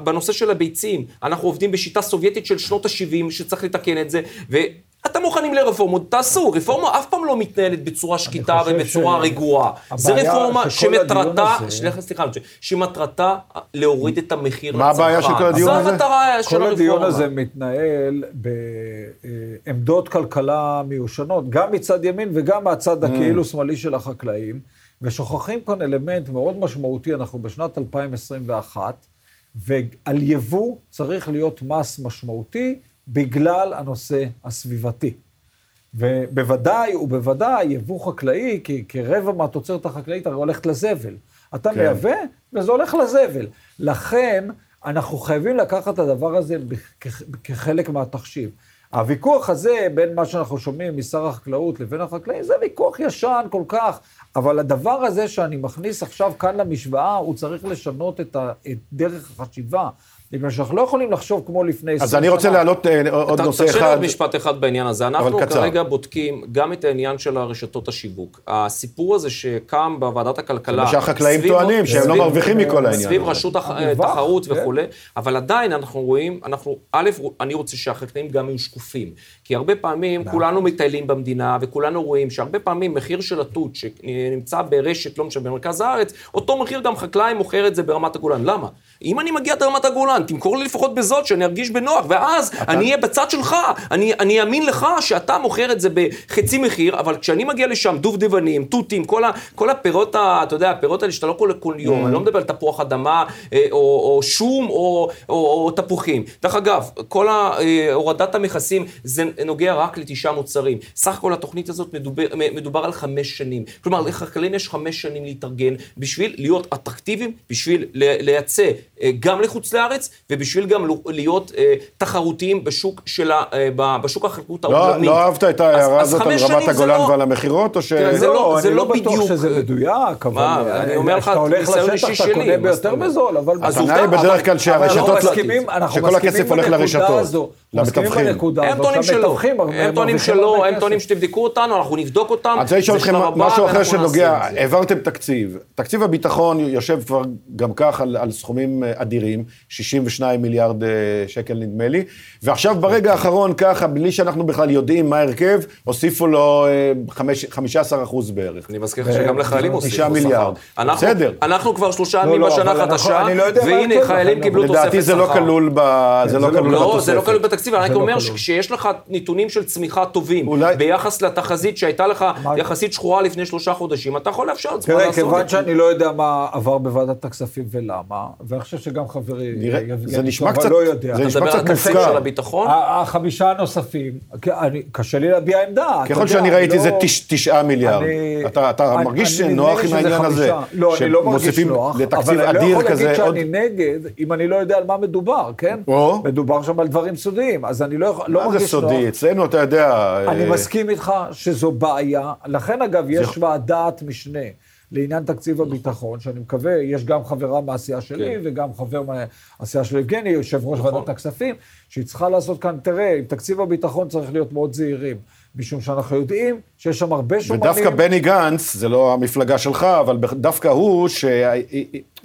בנושא של הביצים, אנחנו עובדים בשיטה סובייטית של שנות ה-70, שצריך לתקן את זה, ואתם מוכנים לרפורמות, תעשו. רפורמה אף פעם לא מתנהלת בצורה שקטה ובצורה ש- רגועה. זה הבעיה רפורמה שמטרתה, הזה- סליחה, סליחה, שמטרתה להוריד את המחיר מה הבעיה של כל הדיון הזה? זו המטרה של כל הרפורמה. הדיון הזה מתנהל בעמדות כלכלה מיושנות, גם מצד ימין וגם מהצד הכאילו שמאלי של החקלאים, ושוכחים כאן אלמנט מאוד משמעותי, אנחנו בשנת 2021, ועל יבוא צריך להיות מס משמעותי בגלל הנושא הסביבתי. ובוודאי ובוודאי יבוא חקלאי, כי כרבע מהתוצרת החקלאית הרי הולכת לזבל. אתה כן. מייבא וזה הולך לזבל. לכן, אנחנו חייבים לקחת את הדבר הזה כחלק מהתחשיב. הוויכוח הזה בין מה שאנחנו שומעים משר החקלאות לבין החקלאים, זה ויכוח ישן כל כך, אבל הדבר הזה שאני מכניס עכשיו כאן למשוואה, הוא צריך לשנות את, ה, את דרך החשיבה. בגלל שאנחנו לא יכולים לחשוב כמו לפני 20 שנה. אז אני רוצה להעלות אה, עוד ת- נושא תרשה לי אחד. עוד משפט אחד בעניין הזה. אנחנו קצר. כרגע בודקים גם את העניין של הרשתות השיווק. הסיפור הזה שקם בוועדת הכלכלה... מה שהחקלאים טוענים, שהם לא מרוויחים מכל העניין סביב. רשות הח- המרווח, תחרות כן. וכולי, אבל עדיין אנחנו רואים, אנחנו, א', אני רוצה שהחקלאים גם יהיו שקופים. כי הרבה פעמים כולנו מטיילים במדינה, וכולנו רואים שהרבה פעמים מחיר של התות שנמצא ברשת, לא משנה, במרכז הארץ, אותו מחיר גם חקלאי מוכר את זה ברמת הגולן. למה? אם אני מגיע עד רמת הגולן, תמכור לי לפחות בזאת, שאני ארגיש בנוח, ואז אני אהיה בצד שלך, אני, אני אאמין לך שאתה מוכר את זה בחצי מחיר, אבל כשאני מגיע לשם, דובדבנים, תותים, כל, ה, כל הפירות, ה, אתה יודע, הפירות האלה שאתה לא קונה כל יום, אני לא מדבר על תפוח אדמה, אה, או, או שום, או, או, או תפוחים. דרך אגב, כל אה, הורדת המכסים, זה נוגע רק לתשעה מוצרים. סך הכל התוכנית הזאת מדובר, מדובר על חמש שנים. כלומר, לחקלאים יש חמש שנים להתארגן בשביל להיות אטרקטיביים, בשביל לייצא אה, גם לחוץ לארץ, ובשביל גם להיות אה, תחרותיים בשוק, של ה... אה, בשוק החלקות לא, העולמי. לא, לא אהבת את ההערה הזאת על רמת הגולן לא... ועל המכירות, או ש... תראה, זה לא, לא- זה לא, לא בדיוק. אני לא בטוח שזה מדויק, אבל... מה, אני אומר לך, אתה הולך לשטח, אתה קונה ביותר בזול, אבל... הטענה היא בדרך כלל שהרשתות... שכל הכסף הולך לרשתות, למתווכים. הם טוענים שלא, הם טוענים שלא, הם טוענים שתבדקו אותנו, אנחנו נבדוק אותם. אני רוצה לשאול אתכם משהו אחר שנוגע, העברתם תקציב, תקציב הביטחון יושב כבר גם כך על סכומים אה, אדירים, 60 32 מיליארד אה, שקל נדמה לי, ועכשיו ברגע האחרון ככה, בלי שאנחנו בכלל יודעים מה ההרכב, הוסיפו לו אה, 15 אחוז בערך. אני מזכיר לך שגם לחיילים הוסיפו שכר. 9 מיליארד. בסדר. אנחנו כבר שלושה לא, ימים בשנה לא, חדשה, לא והנה חיילים קיבלו תוספת שכר. לדעתי זה לא כלול כן, בתוספת. לא, זה לא כלול בתקציב, אני רק אומר שיש לך נתונים של צמיחה טובים, ביחס לתחזית שהייתה לך יחסית שחורה לפני שלושה חודשים, אתה יכול לאפשר לעצמך לעשות את זה. כיוון שאני לא יודע מה עבר בוועדת הכספים ולמה, ואני חושב שגם חברי... נראה, זה נשמע קצת- לא יודע. זה אתה נשמע מדבר קצת על התקציב מופקר. של הביטחון? החמישה הנוספים, קשה לי להביע עמדה. אתה ככל שאני ראיתי לא- זה תש- תשעה מיליארד. אתה אתה מרגיש נוח עם העניין הזה? לא, אני לא מרגיש נוח, לתקציב אבל אני לא אדיר יכול כזה להגיד. שאני נגד, אם אני לא יודע על מה מדובר, כן? מדובר שם על דברים סודיים, אז אני לא יכול- לא מה זה. סודי? אצלנו, אתה יודע... אני אה, מסכים איתך שזו בעיה, לכן אגב יש ועדת משנה לעניין תקציב הביטחון, שאני מקווה, יש גם חברה מהסיעה שלי כן. וגם חבר מהסיעה של יבגני, יושב ראש ועדת הכספים, שהיא צריכה לעשות כאן, תראה, עם תקציב הביטחון צריך להיות מאוד זהירים, משום שאנחנו יודעים שיש שם הרבה שומנים. ודווקא בני גנץ, זה לא המפלגה שלך, אבל דווקא הוא,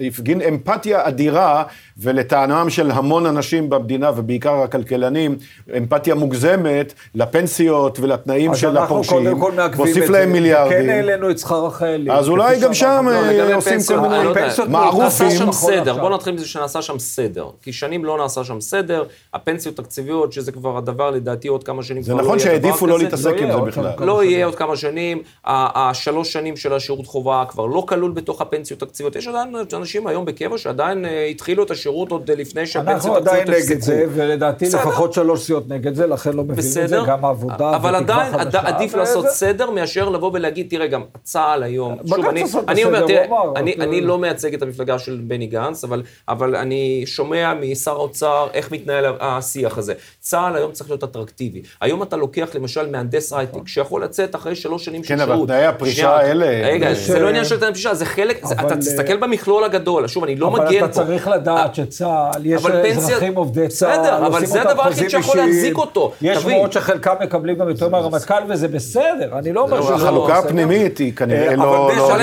הפגין אמפתיה אדירה, ולטענם של המון אנשים במדינה, ובעיקר הכלכלנים, אמפתיה מוגזמת לפנסיות ולתנאים של הפורשים. אז אנחנו קודם כל מעכבים את זה. מוסיף להם מיליארדים. וכן העלינו את שכר החיילים. אז אולי גם שם לא, אה, עושים כל מיני לא פנסיות מערופים. נעשה שם נכון סדר, עכשיו. בוא נתחיל מזה שנעשה שם סדר. כי שנים לא נעשה שם סדר, הפנסיות תקציביות, שזה כבר הדבר לדעתי עוד כמה שנים זה כבר לא נכון יהיה דבר שהעדיפו לא. להתעסק עם זה בכלל. לא. יהיה עוד כמה שנים, השלוש שנים של השירות חובה כבר לא כלול בתוך הפנסיות התקציביות. יש עדיין אנשים היום בקבע שעדיין אה, התחילו את השירות עוד לפני שהפנסיות אנחנו התקציביות עדיין נגד זה, ולדעתי בסדר. לפחות שלוש סיעות נגד זה, לכן לא מבינים את זה, גם העבודה אבל עדיין עד- עדיף וזה- לעשות סדר מאשר לבוא ולהגיד, תראה, גם צה"ל היום, בג"ץ שוב, אני, אני אומר, תראה, אני, אבל- אני לא מייצג את המפלגה של בני גנץ, אבל, אבל אני שומע משר האוצר איך מתנהל השיח הזה. צה"ל היום צריך להיות אטרקטיבי. היום אתה לוקח למשל מהנדס הייטק, שיכול לצאת אחרי שלוש שנים של כן, אבל שירות. תנאי הפרישה האלה- רגע, זה לא אה, עניין של תנאי הפרישה, זה חלק, אתה אה, תסתכל במכלול הגדול, שוב, אני לא מגן פה. אבל אתה צריך לדעת שצה"ל, יש אזרחים עובדי צה"ל, בסדר, אבל זה הדבר היחיד שיכול. להחזיק אותו, יש תבין. שמועות שחלקם מקבלים גם יותר מהרמטכ"ל, וזה בסדר, אני לא אומר זהו, שזה לא החלוקה בסדר. הפנימית היא כנראה אה, לא... אבל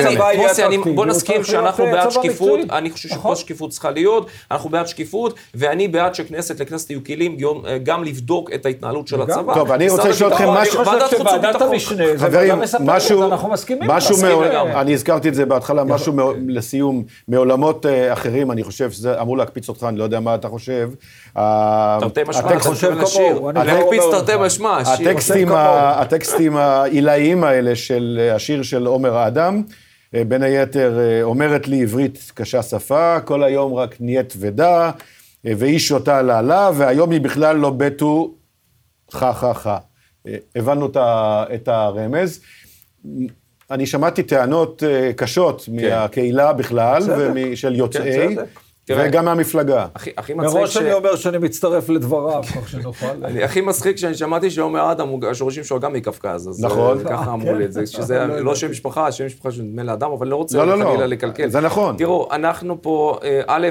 לא בוא נסכים שאנחנו בעד אה, שקיפות. אני חושב שפה נכון. שקיפות צריכה להיות, אנחנו בעד שקיפות, ואני בעד שכנסת, לכנסת יהיו כלים גם- גם לבדוק את ההתנהלות של הצבא. טוב, אני רוצה לשאול אתכם משהו- אני חושב שוועדת. המשנה, זה מספקת, משהו, אנחנו מסכימים. אני הזכרתי את זה בהתחלה, משהו מעול- לסיום, מעולמות אה, אחרים, אני חושב שזה אמור להקפיץ אותך, אני לא יודע מה אתה חושב. ה- תרתי משמע, אתה חושב. כמוהו, מקפיץ אומר תרתי. משמע, השיר. הטקסטים, העילאיים האלה של אה, השיר של עומר האדם, אה, בין היתר, אה, אומרת לי עברית קשה שפה, כל היום רק נהיית ודה, אה, ואיש אותה לעלה, והיום היא בכלל לא בטו חה חה חה. אה, הבנו את הרמז. אני שמעתי טענות אה, קשות מהקהילה בכלל. ושל יוצאי. תראה. וגם מהמפלגה. הכי- הכי מצחיק מראש. אני אומר שאני מצטרף לדבריו, כך שנוכל. הכי מצחיק שאני שמעתי שעומר אדם, השורשים שלו גם מקווקז, אז נכון. אה, ככה אה, אמרו כן? לי את זה, שזה לא לא. שם משפחה, שם משפחה של נדמה לאדם, אבל לא רוצה לא, לא, לא. חלילה לקלקל. זה נכון. תראו, אנחנו פה, א',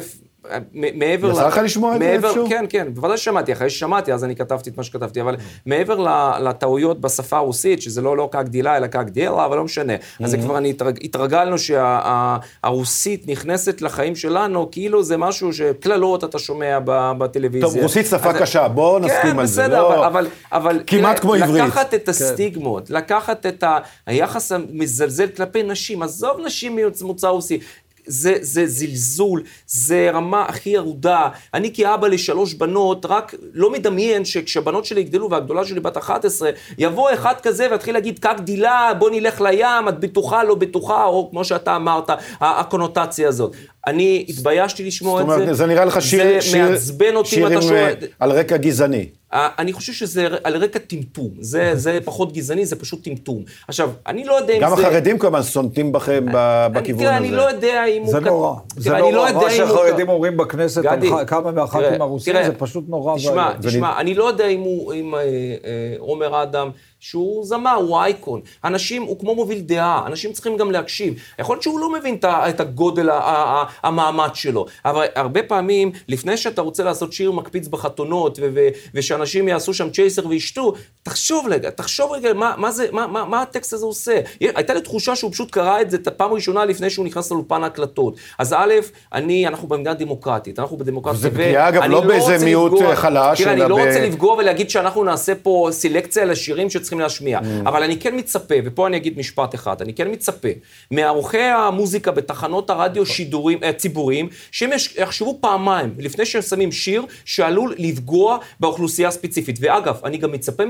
מעבר... יצא ל- לך לשמוע את זה איפשהו? כן, כן, בוודאי ששמעתי, אחרי ששמעתי, אז אני כתבתי את מה שכתבתי, אבל מעבר לטעויות בשפה הרוסית, שזה לא לא כגדילה, אלא כגדילה, אבל לא משנה. אז זה כבר, אני התרג- התרגלנו שהרוסית נכנסת לחיים שלנו, כאילו זה משהו שקללות אתה שומע בטלוויזיה. טוב, רוסית שפה קשה, בואו נסכים על זה. כן, בסדר, לא- אבל, אבל... כמעט כמו עברית. לקחת את הסטיגמות, לקחת את היחס המזלזל כלפי נשים, עזוב נשים ממוצא רוסי. זה, זה זלזול, זה רמה הכי ירודה. אני כאבא לשלוש בנות, רק לא מדמיין שכשהבנות שלי יגדלו והגדולה שלי בת 11, יבוא אחד כזה ויתחיל להגיד, כך גדילה, בוא נלך לים, את בטוחה, לא בטוחה, או כמו שאתה אמרת, הקונוטציה הזאת. אני התביישתי לשמוע זאת את אומרת, זה. זה נראה לך שיר, זה שיר, מעצבן אותי אם שיר אתה עם, שואל. אה, על רקע גזעני. אה, אני חושב שזה על רקע טמטום, זה, זה פחות גזעני, זה פשוט טמטום. עכשיו, אני לא יודע אם גם זה... החרדים כל הזמן סונטים בכם אני, בכיוון תראה, הזה. אני לא יודע אם הוא... זה נורא, זה לא נורא, יודע מה. שהחרדים אומרים בכנסת, גדי, על ח- כמה מהח"כים הרוסים, תראה, זה פשוט נורא תשמע. תשמע, אני לא יודע אם הוא, אם אה, אה, עומר אדם, שהוא זמר, הוא אייקון. אנשים, הוא כמו מוביל דעה, אנשים צריכים גם להקשיב. יכול להיות שהוא לא מבין את הגודל, המעמד שלו, אבל הרבה פעמים, לפני שאתה רוצה לעשות שיר מקפיץ בחתונות, ושאנשים יעשו שם צ'ייסר וישתו, תחשוב רגע, תחשוב רגע, מה, מה, זה, מה, מה, מה הטקסט הזה עושה? הייתה לי תחושה שהוא פשוט קרא את זה את הפעם הראשונה לפני שהוא נכנס לאולפן ההקלטות. אז א', אני, אנחנו במדינה דמוקרטית, אנחנו בדמוקרטיה. וזה פגיעה, אגב, ואני לא באיזה מיעוט, אה, חלש, תראה, אני לא רוצה לפגוע ולהגיד שאנחנו נעשה פה סלקציה לשירים שצריכים להשמיע, Mm. אבל אני כן מצפה, ופה אני אגיד משפט אחד, אני כן מצפה מערוכי המוזיקה בתחנות הרדיו שידורים, אה, ציבוריים, שהם יחשבו פעמיים לפני שהם שמים שיר שעלול לפגוע באוכלוסייה הספציפית. ואגב, אני גם מצפה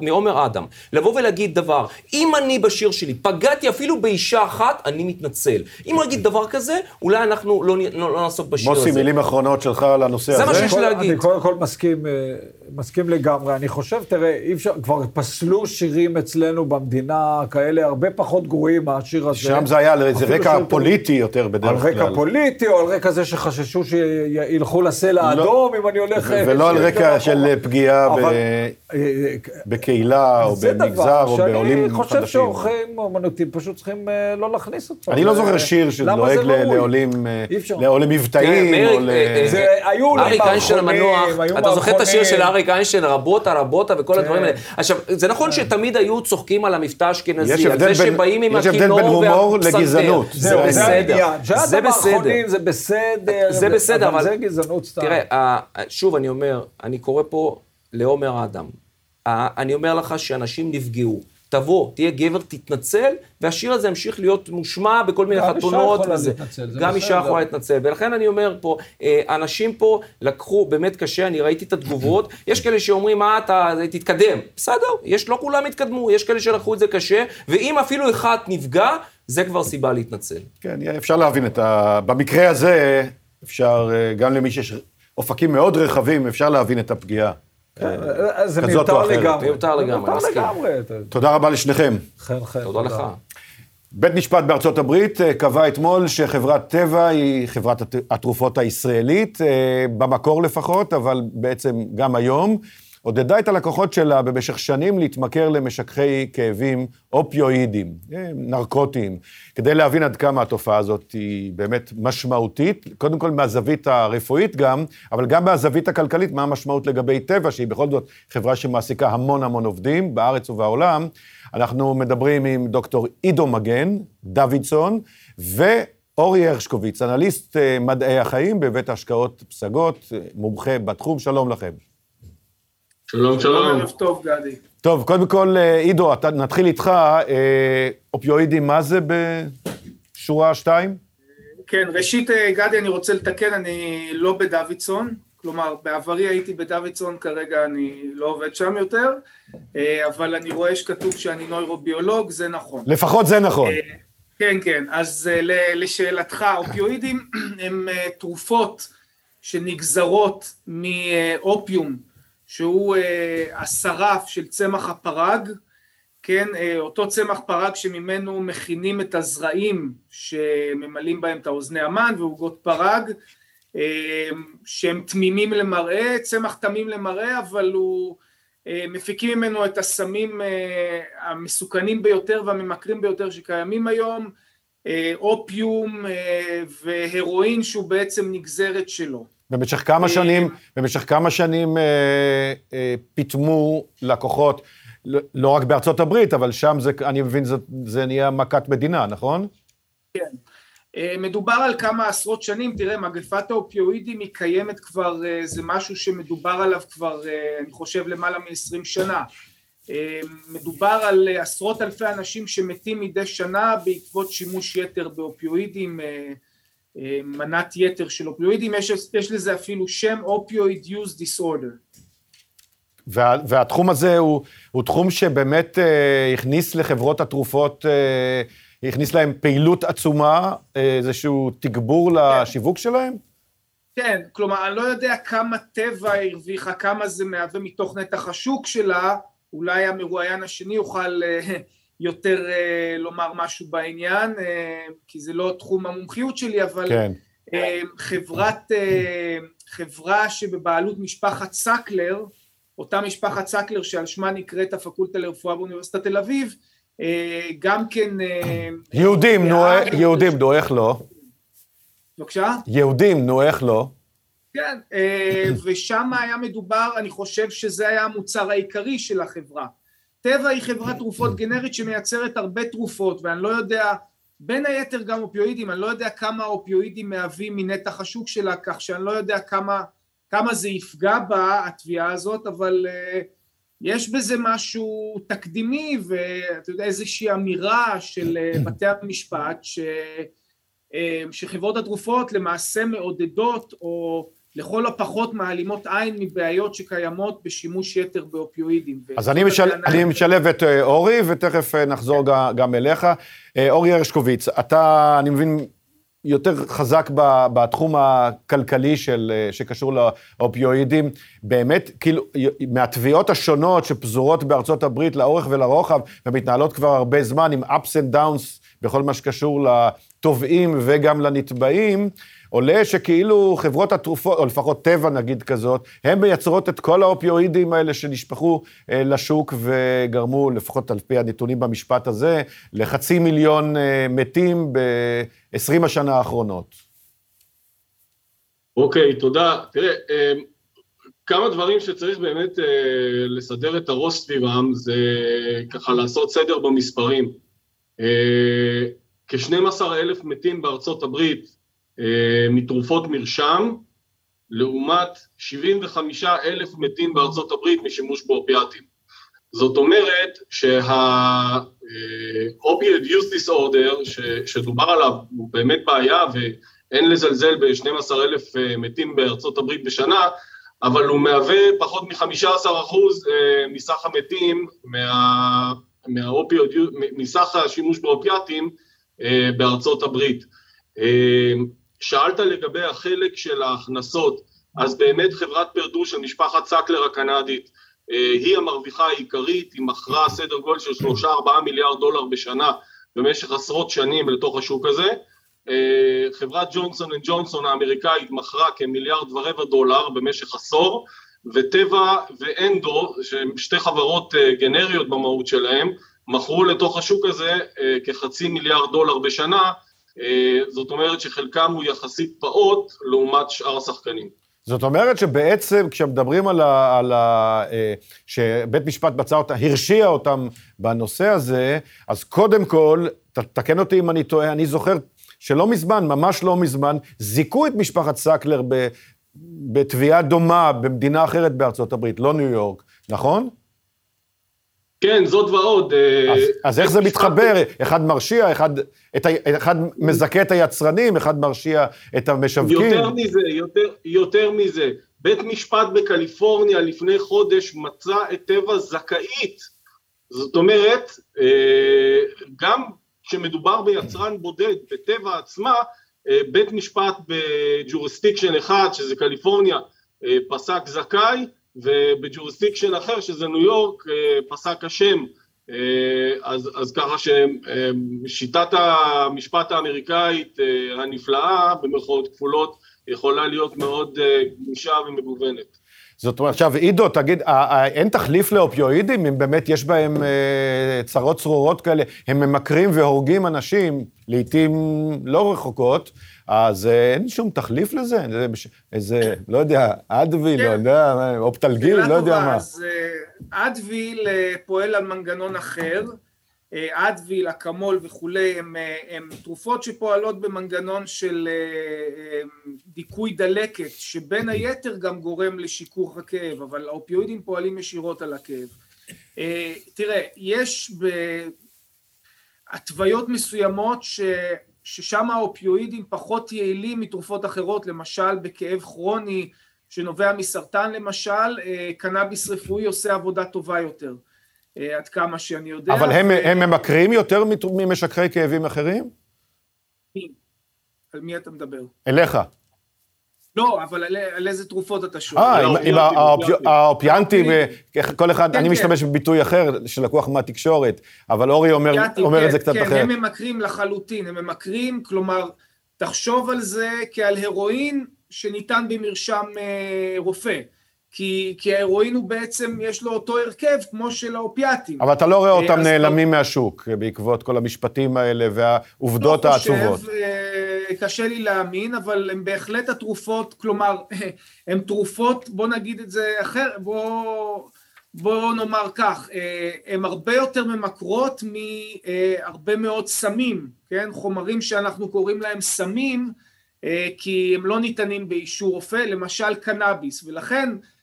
מעומר- אדם לבוא ולהגיד דבר, אם אני בשיר שלי פגעתי אפילו באישה אחת, אני מתנצל. אם הוא יגיד דבר כזה, אולי אנחנו לא, לא, לא נעסוק בשיר הזה. מוסי, מילים אחרונות שלך על הנושא זה הזה? מה שיש להגיד. אני קודם כל מסכים, אה, מסכים לגמרי. אני חושב, תראה, אי אפשר, כבר פסלו שירים אצלנו במדינה כאלה הרבה פחות גרועים מהשיר הזה. שם זה היה על איזה רקע פוליטי יותר על בדרך כלל. רקע פוליטי, או על רקע זה שחששו שילכו לסלע האדום, אם אני הולך... אה, ולא על רקע של. פגיעה ב- אבל, אה, בקהילה או זה במגזר דבר או בעולים שאני חושב חדשים. שעורכים אומנותיים פשוט צריכים אה, לא להכניס אותו. אני לא זה- זוכר שיר שדואג זה ל- ראוי? לעולים אה, כן, או ל... אה, אה, זה, היו אריק איינשטיין מערכונים, המנוח, היו אתה זוכר את השיר של. אריק איינשטיין, רבותה, רבותה וכל כן. הדברים האלה. עכשיו, זה נכון שתמיד היו צוחקים על המבטא האשכנזי, על זה שבאים עם יש הבדל הכינור בין הומור והפסנתר. לגזענות. זה בסדר. זה בסדר. זה בסדר. זה בסדר, אבל... זה גזענות סתם. תראה, שוב, אני אומר, אני קורא פה לעומר האדם. ה- אני אומר לך שאנשים נפגעו. תבוא, תהיה גבר, תתנצל, והשיר הזה ימשיך להיות מושמע בכל מיני גם אישה חתונות. יכולה וזה. להתנצל, גם אישה. יכולה להתנצל. ולכן אני אומר פה, אה, אנשים פה לקחו באמת קשה, אני ראיתי את התגובות, יש כאלה שאומרים, מה אתה, תתקדם. בסדר, יש, לא כולם התקדמו, יש כאלה שלקחו את זה קשה, ואם אפילו אחד נפגע, זה כבר סיבה להתנצל. כן, אפשר להבין את ה... במקרה הזה, אפשר, אה, גם למי שיש אופקים מאוד רחבים, אפשר להבין את הפגיעה. אה, זה כזאת או מיותר. לגמרי. מיותר לגמרי, מסכים. תודה רבה לשניכם. חן חן. תודה לך. בית משפט בארצות הברית אה, קבע אתמול שחברת טבע היא חברת הת- התרופות הישראלית, אה, במקור לפחות, אבל בעצם גם היום, עודדה את הלקוחות שלה במשך שנים להתמכר למשככי כאבים אופיואידים, אה, נרקוטיים, כדי להבין עד כמה התופעה הזאת היא באמת משמעותית, קודם כל מהזווית הרפואית גם, אבל גם מהזווית הכלכלית, מה המשמעות לגבי טבע, שהיא בכל זאת חברה שמעסיקה המון המון עובדים בארץ ובעולם. אנחנו מדברים עם דוקטור עידו מגן, דוידסון, ואורי הרשקוביץ, אנליסט אה, מדעי החיים בבית ההשקעות פסגות, אה, מומחה בתחום, שלום לכם. שלום, שלום. ערב טוב, גדי. טוב, קודם כל, אה, עידו, נתחיל איתך. אה, אופיואידים, מה זה בשורה שתיים? כן, ראשית, אה, גדי, אני רוצה לתקן, אני לא בדוידסון. כלומר, בעברי הייתי בדוידסון, כרגע אני לא עובד שם יותר, אבל אני רואה שכתוב שאני נוירוביולוג, זה נכון. לפחות זה נכון. כן, כן. אז לשאלתך, אופיואידים הם תרופות שנגזרות מאופיום, שהוא אה, השרף של צמח הפרג, כן, אה, אותו צמח פרג שממנו מכינים את הזרעים שממלאים בהם את האוזני המן ועוגות פרג, אה, שהם תמימים למראה, צמח תמים למראה, אבל הוא, אה, מפיקים ממנו את הסמים אה, המסוכנים ביותר והממכרים ביותר שקיימים היום, אה, אופיום אה, והרואין שהוא בעצם נגזרת שלו. במשך כמה שנים, במשך כמה שנים אה, אה, פיטמו לקוחות, לא- לא רק בארצות הברית, אבל שם זה, אני מבין, זה, זה נהיה מכת מדינה, נכון? כן. אה, מדובר על כמה עשרות שנים, תראה, מגפת האופיואידים היא קיימת כבר, אה, זה משהו שמדובר עליו כבר, אה, אני חושב, למעלה מ-20 שנה. אה, מדובר על אה, עשרות אלפי אנשים שמתים מדי שנה בעקבות שימוש יתר באופיואידים, אה, אה, מנת יתר של אופיואידים, יש, יש לזה אפילו שם אופיואיד use disorder. וה, והתחום הזה הוא, הוא תחום שבאמת אה, הכניס לחברות התרופות, אה, הכניס להם פעילות עצומה, אה, איזשהו תגבור לשיווק שלהם? כן, כלומר, אני לא יודע כמה טבע הרוויחה, כמה זה מהווה מתוך נתח השוק שלה, אולי המרואיין השני יוכל אה, יותר אה, לומר משהו בעניין, אה, כי זה לא תחום המומחיות שלי, אבל כן. אה, חברת, חברה שבבעלות משפחת סקלר, אותה משפחת סקלר שעל שמה נקראת הפקולטה לרפואה באוניברסיטת תל אביב, גם כן... יהודים, נו, יהודים, נו, איך לא? בבקשה? יהודים, נו, איך לא? כן, ושם היה מדובר, אני חושב שזה היה המוצר העיקרי של החברה. טבע היא חברת תרופות גנרית שמייצרת הרבה תרופות, ואני לא יודע, בין היתר גם אופיואידים, אני לא יודע כמה אופיואידים מהווים מנתח השוק שלה, כך שאני לא יודע כמה, כמה זה יפגע בה, התביעה הזאת, אבל אה, יש בזה משהו תקדימי, ואתה יודע, איזושהי אמירה של אה, בתי המשפט, ש... אה, שחברות התרופות למעשה מעודדות או לכל הפחות מעלימות עין מבעיות שקיימות בשימוש יתר באופיואידים. אז אני, משל, אני משלב את אה, אורי, ותכף אה, נחזור גם, גם אליך. אה, אורי הרשקוביץ, אתה, אני מבין, יותר חזק ב- בתחום הכלכלי של, שקשור לאופיואידים. באמת, כאילו, מהתביעות השונות שפזורות בארצות הברית לאורך ולרוחב, ומתנהלות כבר הרבה זמן עם ups and downs בכל מה שקשור לתובעים וגם לנתבעים, עולה שכאילו חברות התרופות, או לפחות טבע נגיד כזאת, הן מייצרות את כל האופיואידים האלה שנשפכו אה, לשוק וגרמו, לפחות על פי הנתונים במשפט הזה, לחצי מיליון אה, מתים ב-20 השנה האחרונות. אוקיי, תודה. תראה, אה, כמה דברים שצריך באמת אה, לסדר את הראש סביבם, זה ככה לעשות סדר במספרים. אה, כ-12 אלף מתים בארצות הברית מתרופות מרשם, לעומת 75 אלף מתים בארצות הברית משימוש באופיאטים. זאת אומרת שה-Opioid Use Disorder ש, שדובר עליו הוא באמת בעיה ואין לזלזל ב-12 אלף מתים בארצות הברית בשנה, אבל הוא מהווה פחות מ-15% אה, מסך המתים מה, מסך השימוש באופיאטים אה, בארצות הברית. אה, שאלת לגבי החלק של ההכנסות, אז באמת חברת פרדו של משפחת סקלר הקנדית היא המרוויחה העיקרית, היא מכרה סדר גודל של 3-4 מיליארד דולר בשנה במשך עשרות שנים לתוך השוק הזה. אה, חברת ג'ונסון אנד ג'ונסון האמריקאית מכרה כמיליארד ורבע דולר במשך עשור, וטבע ואנדו, שהן שתי חברות אה, גנריות במהות שלהן, מכרו לתוך השוק הזה אה, כחצי מיליארד דולר בשנה, זאת אומרת שחלקם הוא יחסית פעוט לעומת שאר השחקנים. זאת אומרת שבעצם כשמדברים על ה... על ה שבית משפט מצא אותם, הרשיע אותם בנושא הזה, אז קודם כל, תקן אותי אם אני טועה, אני זוכר שלא מזמן, ממש לא מזמן, זיכו את משפחת סקלר בתביעה דומה במדינה אחרת בארצות הברית, לא ניו יורק, נכון? כן, זאת ועוד. אה, אז, אז איך זה מתחבר? אחד מרשיע, אחד, את, אחד מזכה את היצרנים, אחד מרשיע את המשווקים. יותר מזה, יותר, יותר מזה. בית משפט בקליפורניה לפני חודש מצא את טבע זכאית. זאת אומרת, אה, גם כשמדובר ביצרן בודד בטבע עצמה, אה, בית משפט ב jurisdiction אחד, שזה קליפורניה, פסק זכאי, וב jurisdiction אחר, שזה ניו יורק, אה, פסק אשם. אז, אז ככה ששיטת המשפט האמריקאית הנפלאה, במרכאות כפולות, יכולה להיות מאוד גמישה ומגוונת. זאת אומרת, עכשיו, עידו, תגיד, אין תחליף לאופיואידים, אם באמת יש בהם אה, צרות צרורות כאלה, הם ממכרים והורגים אנשים, לעיתים לא רחוקות, אז אה, אין שום תחליף לזה? איזה, לא יודע, אדוויל, לא יודע, אופטלגיל, לא יודע מה. אז אה, אדוויל פועל על מנגנון אחר. אדוויל, אקמול וכולי, הם, הם תרופות שפועלות במנגנון של אה, אה, דיכוי דלקת, שבין היתר גם גורם לשיכוך הכאב, אבל האופיואידים פועלים ישירות על הכאב. אה, תראה, יש בהתוויות מסוימות ש... ששם האופיואידים פחות יעילים מתרופות אחרות, למשל בכאב כרוני שנובע מסרטן למשל, קנאביס רפואי עושה עבודה טובה יותר. אה, עד כמה שאני יודע. אבל הם, ו... הם ממכרים יותר ממשככי כאבים אחרים? מי? על מי אתה מדבר? אליך. לא, אבל על, על איזה תרופות אתה שואל? אה, עם, עם האופיאנטים, כל אחד, כן, אני כן. משתמש בביטוי אחר שלקוח מהתקשורת, אבל אורי אומר, אומר כן, את זה קצת כן, אחרת. כן, הם ממכרים לחלוטין, הם ממכרים, כלומר, תחשוב על זה כעל הרואין שניתן במרשם אה, רופא. כי, כי ההרואין הוא בעצם, יש לו אותו הרכב כמו של האופיאטים. אבל אתה לא רואה אותם נעלמים לא... מהשוק בעקבות כל המשפטים האלה והעובדות לא העצובות. חושב, אה, קשה לי להאמין, אבל הם בהחלט התרופות, כלומר, הן תרופות, בוא נגיד את זה אחר, בוא, בוא נאמר כך, אה, הן הרבה יותר ממכרות מהרבה מאוד סמים, כן? חומרים שאנחנו קוראים להם סמים, אה, כי הם לא ניתנים באישור רופא, למשל קנאביס, ולכן אה,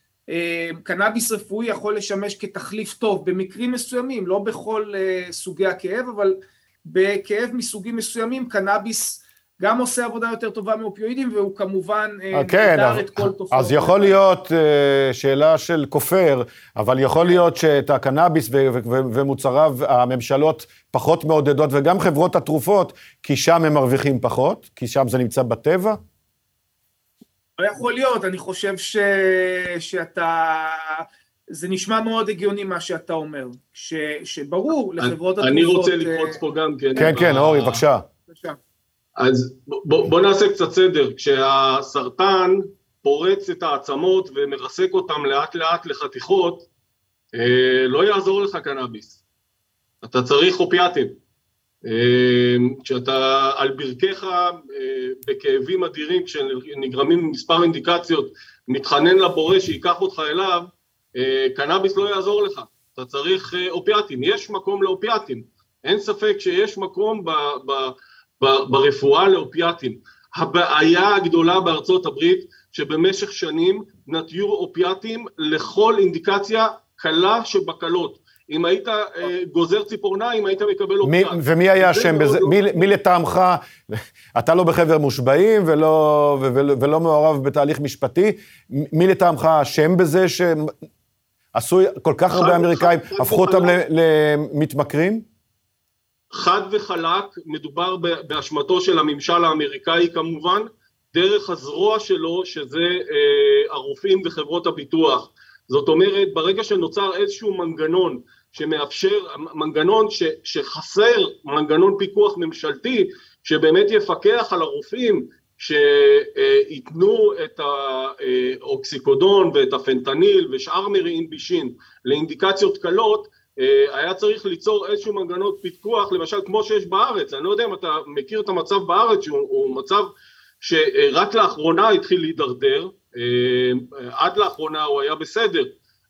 קנאביס רפואי יכול לשמש כתחליף טוב במקרים מסוימים, לא בכל אה, סוגי הכאב, אבל בכאב מסוגים מסוימים קנאביס גם עושה עבודה יותר טובה מאופיואידים, והוא כמובן אה, כן, אז, את כל תופעות. אז יכול להיות שאלה של כופר, אבל יכול להיות שאת הקנאביס ומוצריו, הממשלות פחות מעודדות, וגם חברות התרופות, כי שם הם מרוויחים פחות, כי שם זה נמצא בטבע. לא יכול להיות, אני חושב ש... שאתה... זה נשמע מאוד הגיוני מה שאתה אומר, ש... שברור לחברות התרופות... אני רוצה לקפוץ פה גם כן. כן, כן, אורי, בבקשה. אז בוא, בוא נעשה קצת סדר, כשהסרטן פורץ את העצמות ומרסק אותם לאט לאט לחתיכות, אה, לא יעזור לך קנאביס. אתה צריך אופיאטים. אמ, כשאתה על ברכיך אה, בכאבים אדירים שנגרמים ממספר אינדיקציות מתחנן לבורא שייקח אותך אליו, אה, קנאביס לא יעזור לך, אתה צריך אה, אופיאטים, יש מקום לאופיאטים, אין ספק שיש מקום ב, ב, ב, ברפואה לאופיאטים. הבעיה הגדולה בארצות הברית שבמשך שנים נטיו אופיאטים לכל אינדיקציה קלה שבקלות. אם היית אה, גוזר ציפורניים, היית מקבל אופיאט. ומי היה אשם בזה? לא... מי, מי לטעמך, אתה לא בחבר מושבעים ולא, ולא, ולא מעורב בתהליך משפטי, מי לטעמך אשם בזה שעשו כל כך הרבה אמריקאים, הפכו אותם למתמכרים? חד וחלק, מדובר באשמתו של הממשל האמריקאי כמובן, דרך הזרוע שלו, שזה אה, הרופאים וחברות הביטוח. זאת אומרת, ברגע שנוצר איזשהו מנגנון שמאפשר, מנגנון ש, שחסר מנגנון פיקוח ממשלתי, שבאמת יפקח על הרופאים שייתנו את האוקסיקודון ואת הפנטניל ושאר מרעין בישין לאינדיקציות קלות, היה צריך ליצור איזשהו מנגנון פיקוח, למשל כמו שיש בארץ, אני לא יודע אם אתה מכיר את המצב בארץ שהוא מצב שרק לאחרונה התחיל להידרדר, עד לאחרונה הוא היה בסדר,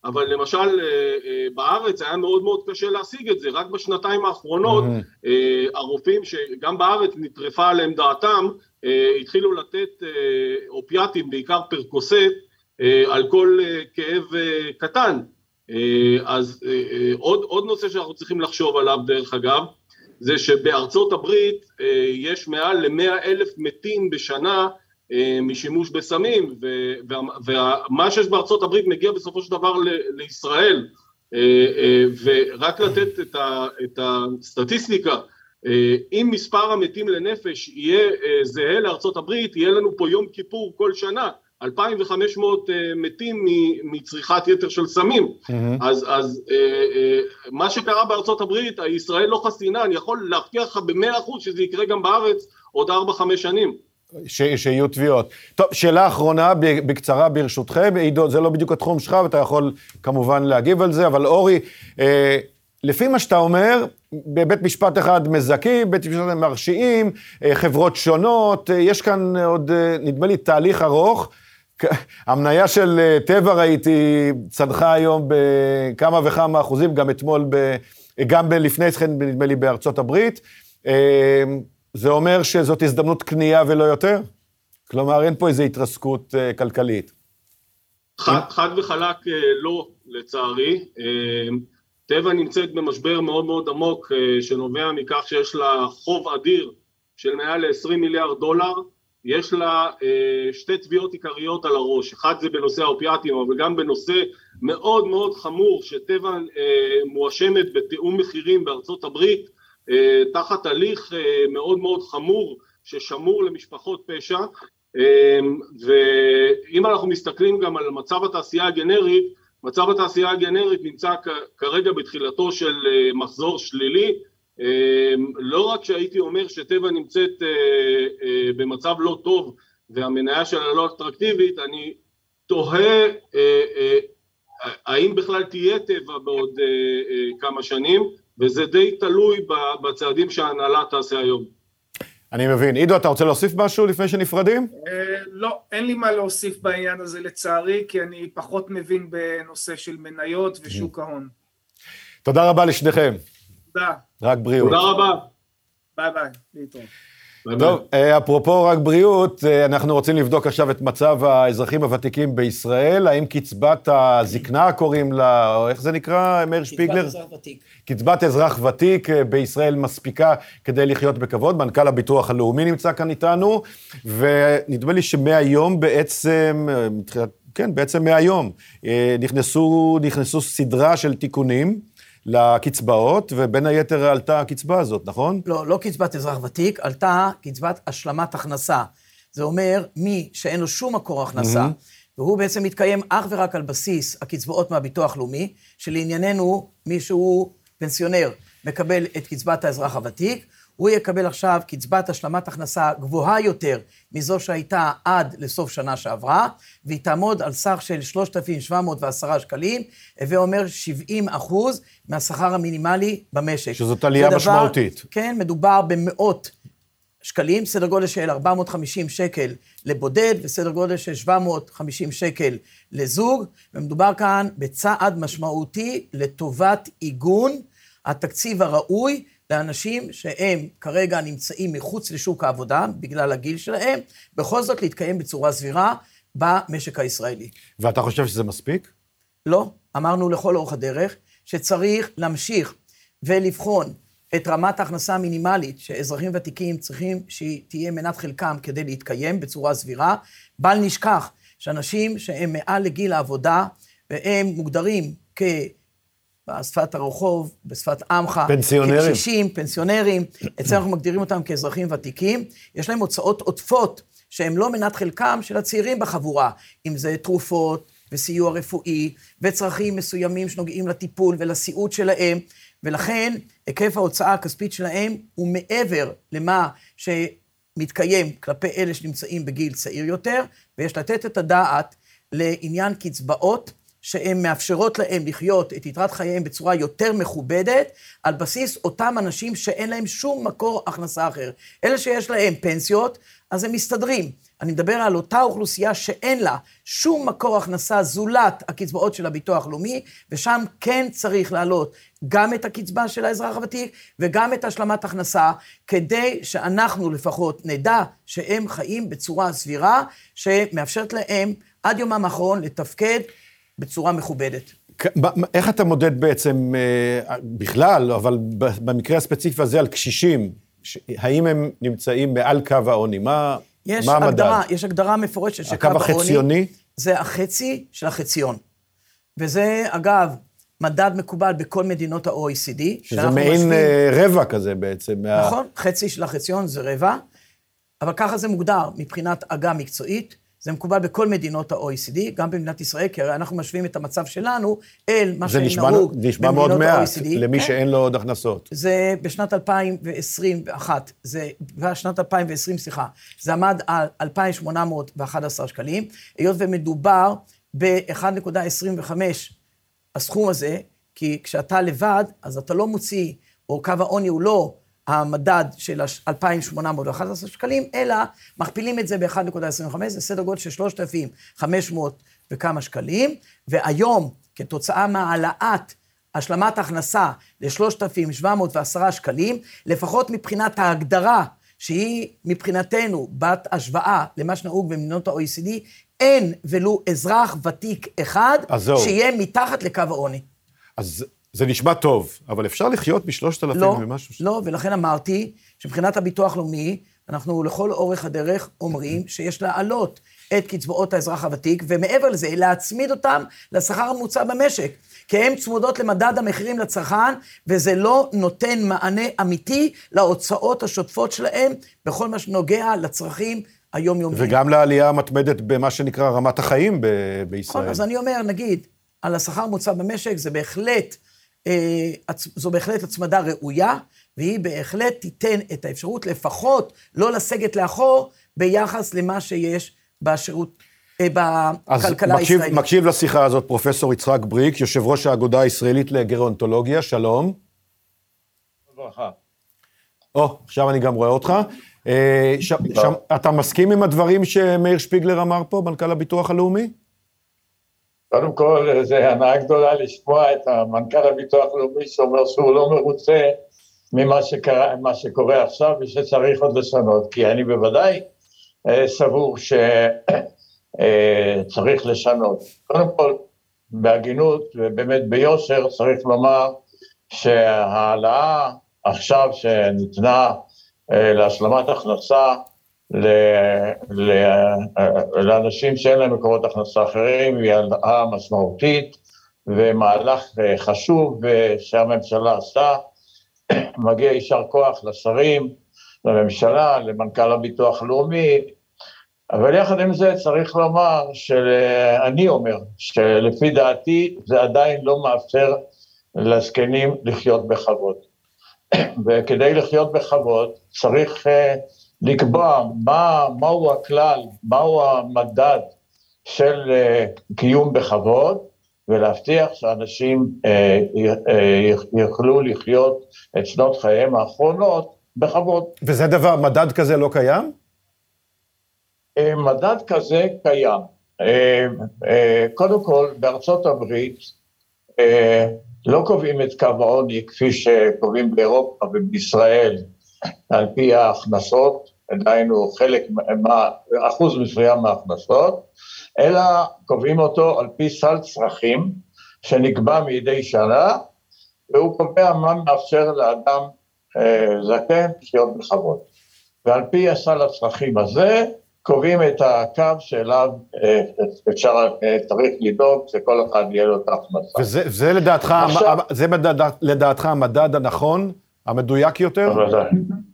אבל למשל אה, אה, בארץ היה מאוד מאוד קשה להשיג את זה, רק בשנתיים האחרונות mm-hmm. הרופאים שגם בארץ נטרפה עליהם דעתם, התחילו לתת אופיאטים, בעיקר פרקוסט, על כל כאב קטן. אז עוד, עוד נושא שאנחנו צריכים לחשוב עליו דרך אגב, זה שבארצות הברית יש מעל למאה אלף מתים בשנה אה, משימוש בסמים, ומה שיש בארצות הברית מגיע בסופו של דבר לישראל, אה, אה, ורק לתת את הסטטיסטיקה, אם מספר המתים לנפש יהיה זהה לארצות הברית, יהיה לנו פה יום כיפור כל שנה, 2,500 מתים מצריכת יתר של סמים. Mm-hmm. אז, אז מה שקרה בארצות הברית, ישראל לא חסינה, אני יכול להבטיח לך במאה אחוז שזה יקרה גם בארץ עוד 4-5 שנים. ש, שיהיו תביעות. טוב, שאלה אחרונה, בקצרה ברשותכם. עידו, זה לא בדיוק התחום שלך, ואתה יכול כמובן להגיב על זה, אבל אורי, אה, לפי מה שאתה אומר, בבית משפט אחד מזכים, בית משפט מרשיעים, אה, חברות שונות, אה, יש כאן עוד, אה, נדמה לי, תהליך ארוך. המניה של אה, טבע, ראיתי, צנחה היום בכמה וכמה אחוזים, גם אתמול, ב, גם לפני כן, נדמה לי, בארצות הברית. אה, זה אומר שזאת הזדמנות קנייה ולא יותר? כלומר, אין פה איזו התרסקות uh, כלכלית. חד, חד וחלק uh, לא, לצערי. Uh, טבע נמצאת במשבר מאוד מאוד עמוק, uh, שנובע מכך שיש לה חוב אדיר של מעל ל-20 מיליארד דולר. יש לה uh, שתי תביעות עיקריות על הראש, אחת זה בנושא האופיאטים, אבל גם בנושא מאוד מאוד חמור, שטבע uh, מואשמת בתיאום מחירים בארצות הברית, אה, תחת הליך אה, מאוד מאוד חמור ששמור למשפחות פשע. אה, ואם אנחנו מסתכלים גם על מצב התעשייה הגנרית, מצב התעשייה הגנרית נמצא כרגע בתחילתו של מחזור שלילי. לא רק שהייתי אומר שטבע נמצאת במצב לא טוב והמניה שלה לא אטרקטיבית, אני תוהה האם בכלל תהיה טבע בעוד כמה שנים וזה די תלוי בצעדים שההנהלה תעשה היום. אני מבין. עידו, אתה רוצה להוסיף משהו לפני שנפרדים? אה, לא, אין לי מה להוסיף בעניין הזה לצערי, כי אני פחות מבין בנושא של מניות ושוק ההון. תודה רבה לשניכם. תודה. רק בריאות. תודה רבה. ביי ביי, להתראות. טוב, אה, אפרופו רק בריאות, אה, אנחנו רוצים לבדוק עכשיו את מצב האזרחים הוותיקים בישראל. האם קצבת הזקנה, קוראים לה, או איך זה נקרא, מאיר שפיגלר? קצבת אזרח ותיק. קצבת אזרח ותיק אה, בישראל מספיקה כדי לחיות בכבוד. מנכ"ל הביטוח הלאומי נמצא כאן איתנו, ונדמה לי שמהיום בעצם, כן, בעצם מהיום, נכנסו, נכנסו סדרה של תיקונים. לקצבאות, ובין היתר עלתה הקצבה הזאת, נכון? לא, לא קצבת אזרח ותיק, עלתה קצבת השלמת הכנסה. זה אומר, מי שאין לו שום מקור הכנסה, mm-hmm. והוא בעצם מתקיים אך ורק על בסיס הקצבאות מהביטוח לאומי, שלענייננו, מי שהוא פנסיונר מקבל את קצבת האזרח הוותיק, הוא יקבל עכשיו קצבת השלמת הכנסה גבוהה יותר מזו שהייתה עד לסוף שנה שעברה, והיא תעמוד על סך של 3,710 שקלים, הווה אומר 70 אחוז מהשכר המינימלי במשק. שזאת עלייה דבר, משמעותית. כן, מדובר במאות שקלים, סדר גודל של 450 שקל לבודד וסדר גודל של 750 שקל לזוג, ומדובר כאן בצעד משמעותי לטובת עיגון התקציב הראוי לאנשים שהם כרגע נמצאים מחוץ לשוק העבודה בגלל הגיל שלהם, בכל זאת להתקיים בצורה סבירה במשק הישראלי. ואתה חושב שזה מספיק? לא, אמרנו לכל אורך הדרך שצריך להמשיך ולבחון את רמת ההכנסה המינימלית שאזרחים ותיקים צריכים שהיא תהיה מנת חלקם כדי להתקיים בצורה סבירה. בל נשכח שאנשים שהם מעל לגיל העבודה והם מוגדרים כ... בשפת הרחוב, בשפת עמך, פנסיונרים. כקשישים, פנסיונרים, אצלנו אנחנו מגדירים אותם כאזרחים ותיקים, יש להם הוצאות עודפות שהן לא מנת חלקם של הצעירים בחבורה, אם זה תרופות וסיוע רפואי וצרכים מסוימים שנוגעים לטיפול ולסיעוד שלהם, ולכן היקף ההוצאה הכספית שלהם הוא מעבר למה שמתקיים כלפי אלה שנמצאים בגיל צעיר יותר, ויש לתת את הדעת לעניין קצבאות. שהן מאפשרות להם לחיות את יתרת חייהם בצורה יותר מכובדת, על בסיס אותם אנשים שאין להם שום מקור הכנסה אחר. אלה שיש להם פנסיות, אז הם מסתדרים. אני מדבר על אותה אוכלוסייה שאין לה שום מקור הכנסה זולת הקצבאות של הביטוח הלאומי, ושם כן צריך להעלות גם את הקצבה של האזרח הוותיק וגם את השלמת הכנסה, כדי שאנחנו לפחות נדע שהם חיים בצורה סבירה, שמאפשרת להם עד יומם האחרון לתפקד בצורה מכובדת. איך אתה מודד בעצם, אה, בכלל, אבל במקרה הספציפי הזה על קשישים, האם הם נמצאים מעל קו העוני? מה, יש מה המדד? הגדרה, יש הגדרה מפורשת של קו העוני. הקו החציוני? זה החצי של החציון. וזה, אגב, מדד מקובל בכל מדינות ה-OECD. שזה מעין משווים... אה, רבע כזה בעצם. נכון, מה... חצי של החציון זה רבע, אבל ככה זה מוגדר מבחינת עגה מקצועית. זה מקובל בכל מדינות ה-OECD, גם במדינת ישראל, כי הרי אנחנו משווים את המצב שלנו אל מה שנהוג במדינות ה-OECD. זה נשמע מאוד מעט למי כן? שאין לו עוד הכנסות. זה בשנת 2021, זה, בשנת 2020, סליחה, זה עמד על 2,811 שקלים, היות ומדובר ב-1.25 הסכום הזה, כי כשאתה לבד, אז אתה לא מוציא, או קו העוני הוא לא המדד של 2,811 שקלים, אלא מכפילים את זה ב-1.25, זה סדר גודל של 3,500 וכמה שקלים, והיום, כתוצאה מהעלאת השלמת הכנסה ל-3,710 שקלים, לפחות מבחינת ההגדרה, שהיא מבחינתנו בת השוואה למה שנהוג במדינות ה-OECD, אין ולו אזרח ותיק אחד שיהיה מתחת לקו העוני. אז זה נשמע טוב, אבל אפשר לחיות בשלושת אלפים לא, ומשהו? לא, ולכן אמרתי שמבחינת הביטוח הלאומי, אנחנו לכל אורך הדרך אומרים שיש להעלות את קצבאות האזרח הוותיק, ומעבר לזה, להצמיד אותם לשכר הממוצע במשק. כי הן צמודות למדד המחירים לצרכן, וזה לא נותן מענה אמיתי להוצאות השוטפות שלהם בכל מה שנוגע לצרכים היומיומיים. וגם לעלייה המתמדת במה שנקרא רמת החיים ב- בישראל. נכון, אז אני אומר, נגיד, על השכר הממוצע במשק, זה בהחלט זו בהחלט הצמדה ראויה, והיא בהחלט תיתן את האפשרות לפחות לא לסגת לאחור ביחס למה שיש בשירות, אה, בכלכלה הישראלית. אז מקשיב לשיחה הזאת פרופסור יצחק בריק, יושב ראש האגודה הישראלית לגרונטולוגיה, שלום. ברכה. או, עכשיו אני גם רואה אותך. אה, ש, ש, אתה מסכים עם הדברים שמאיר שפיגלר אמר פה, מנכ"ל הביטוח הלאומי? קודם כל, זו הנאה גדולה לשמוע את המנכ"ל הביטוח הלאומי שאומר שהוא לא מרוצה ממה שקרה, שקורה עכשיו ושצריך עוד לשנות, כי אני בוודאי אה, סבור שצריך אה, לשנות. קודם כל, בהגינות ובאמת ביושר צריך לומר שההעלאה עכשיו שניתנה אה, להשלמת הכנסה לאנשים שאין להם מקורות הכנסה אחרים, היא העלאה משמעותית ומהלך אה, חשוב שהממשלה עשתה. מגיע יישר כוח לשרים, לממשלה, למנכ"ל הביטוח הלאומי, אבל יחד עם זה צריך לומר, שאני אומר, שלפי דעתי זה עדיין לא מאפשר לזקנים לחיות בכבוד. וכדי לחיות בכבוד צריך לקבוע מה, מהו הכלל, מהו המדד של uh, קיום בכבוד, ולהבטיח שאנשים uh, uh, יוכלו לחיות את שנות חייהם האחרונות בכבוד. וזה דבר, מדד כזה לא קיים? אה, מדד כזה קיים. אה, אה, קודם כל, בארצות הברית לא קובעים את קו העוני כפי שקובעים באירופה ובישראל על פי ההכנסות, דהיינו חלק, מה, אחוז מסוים מההכנסות, אלא קובעים אותו על פי סל צרכים שנקבע מדי שנה, והוא קובע מה מאפשר לאדם אה, זקן לחיות בכבוד. ועל פי הסל הצרכים הזה, קובעים את הקו שאליו אה, אפשר, אה, צריך לדאוג שכל אחד יהיה לו את ההכנסה. וזה זה לדעתך, עכשיו, זה לדעתך המדד הנכון, המדויק יותר?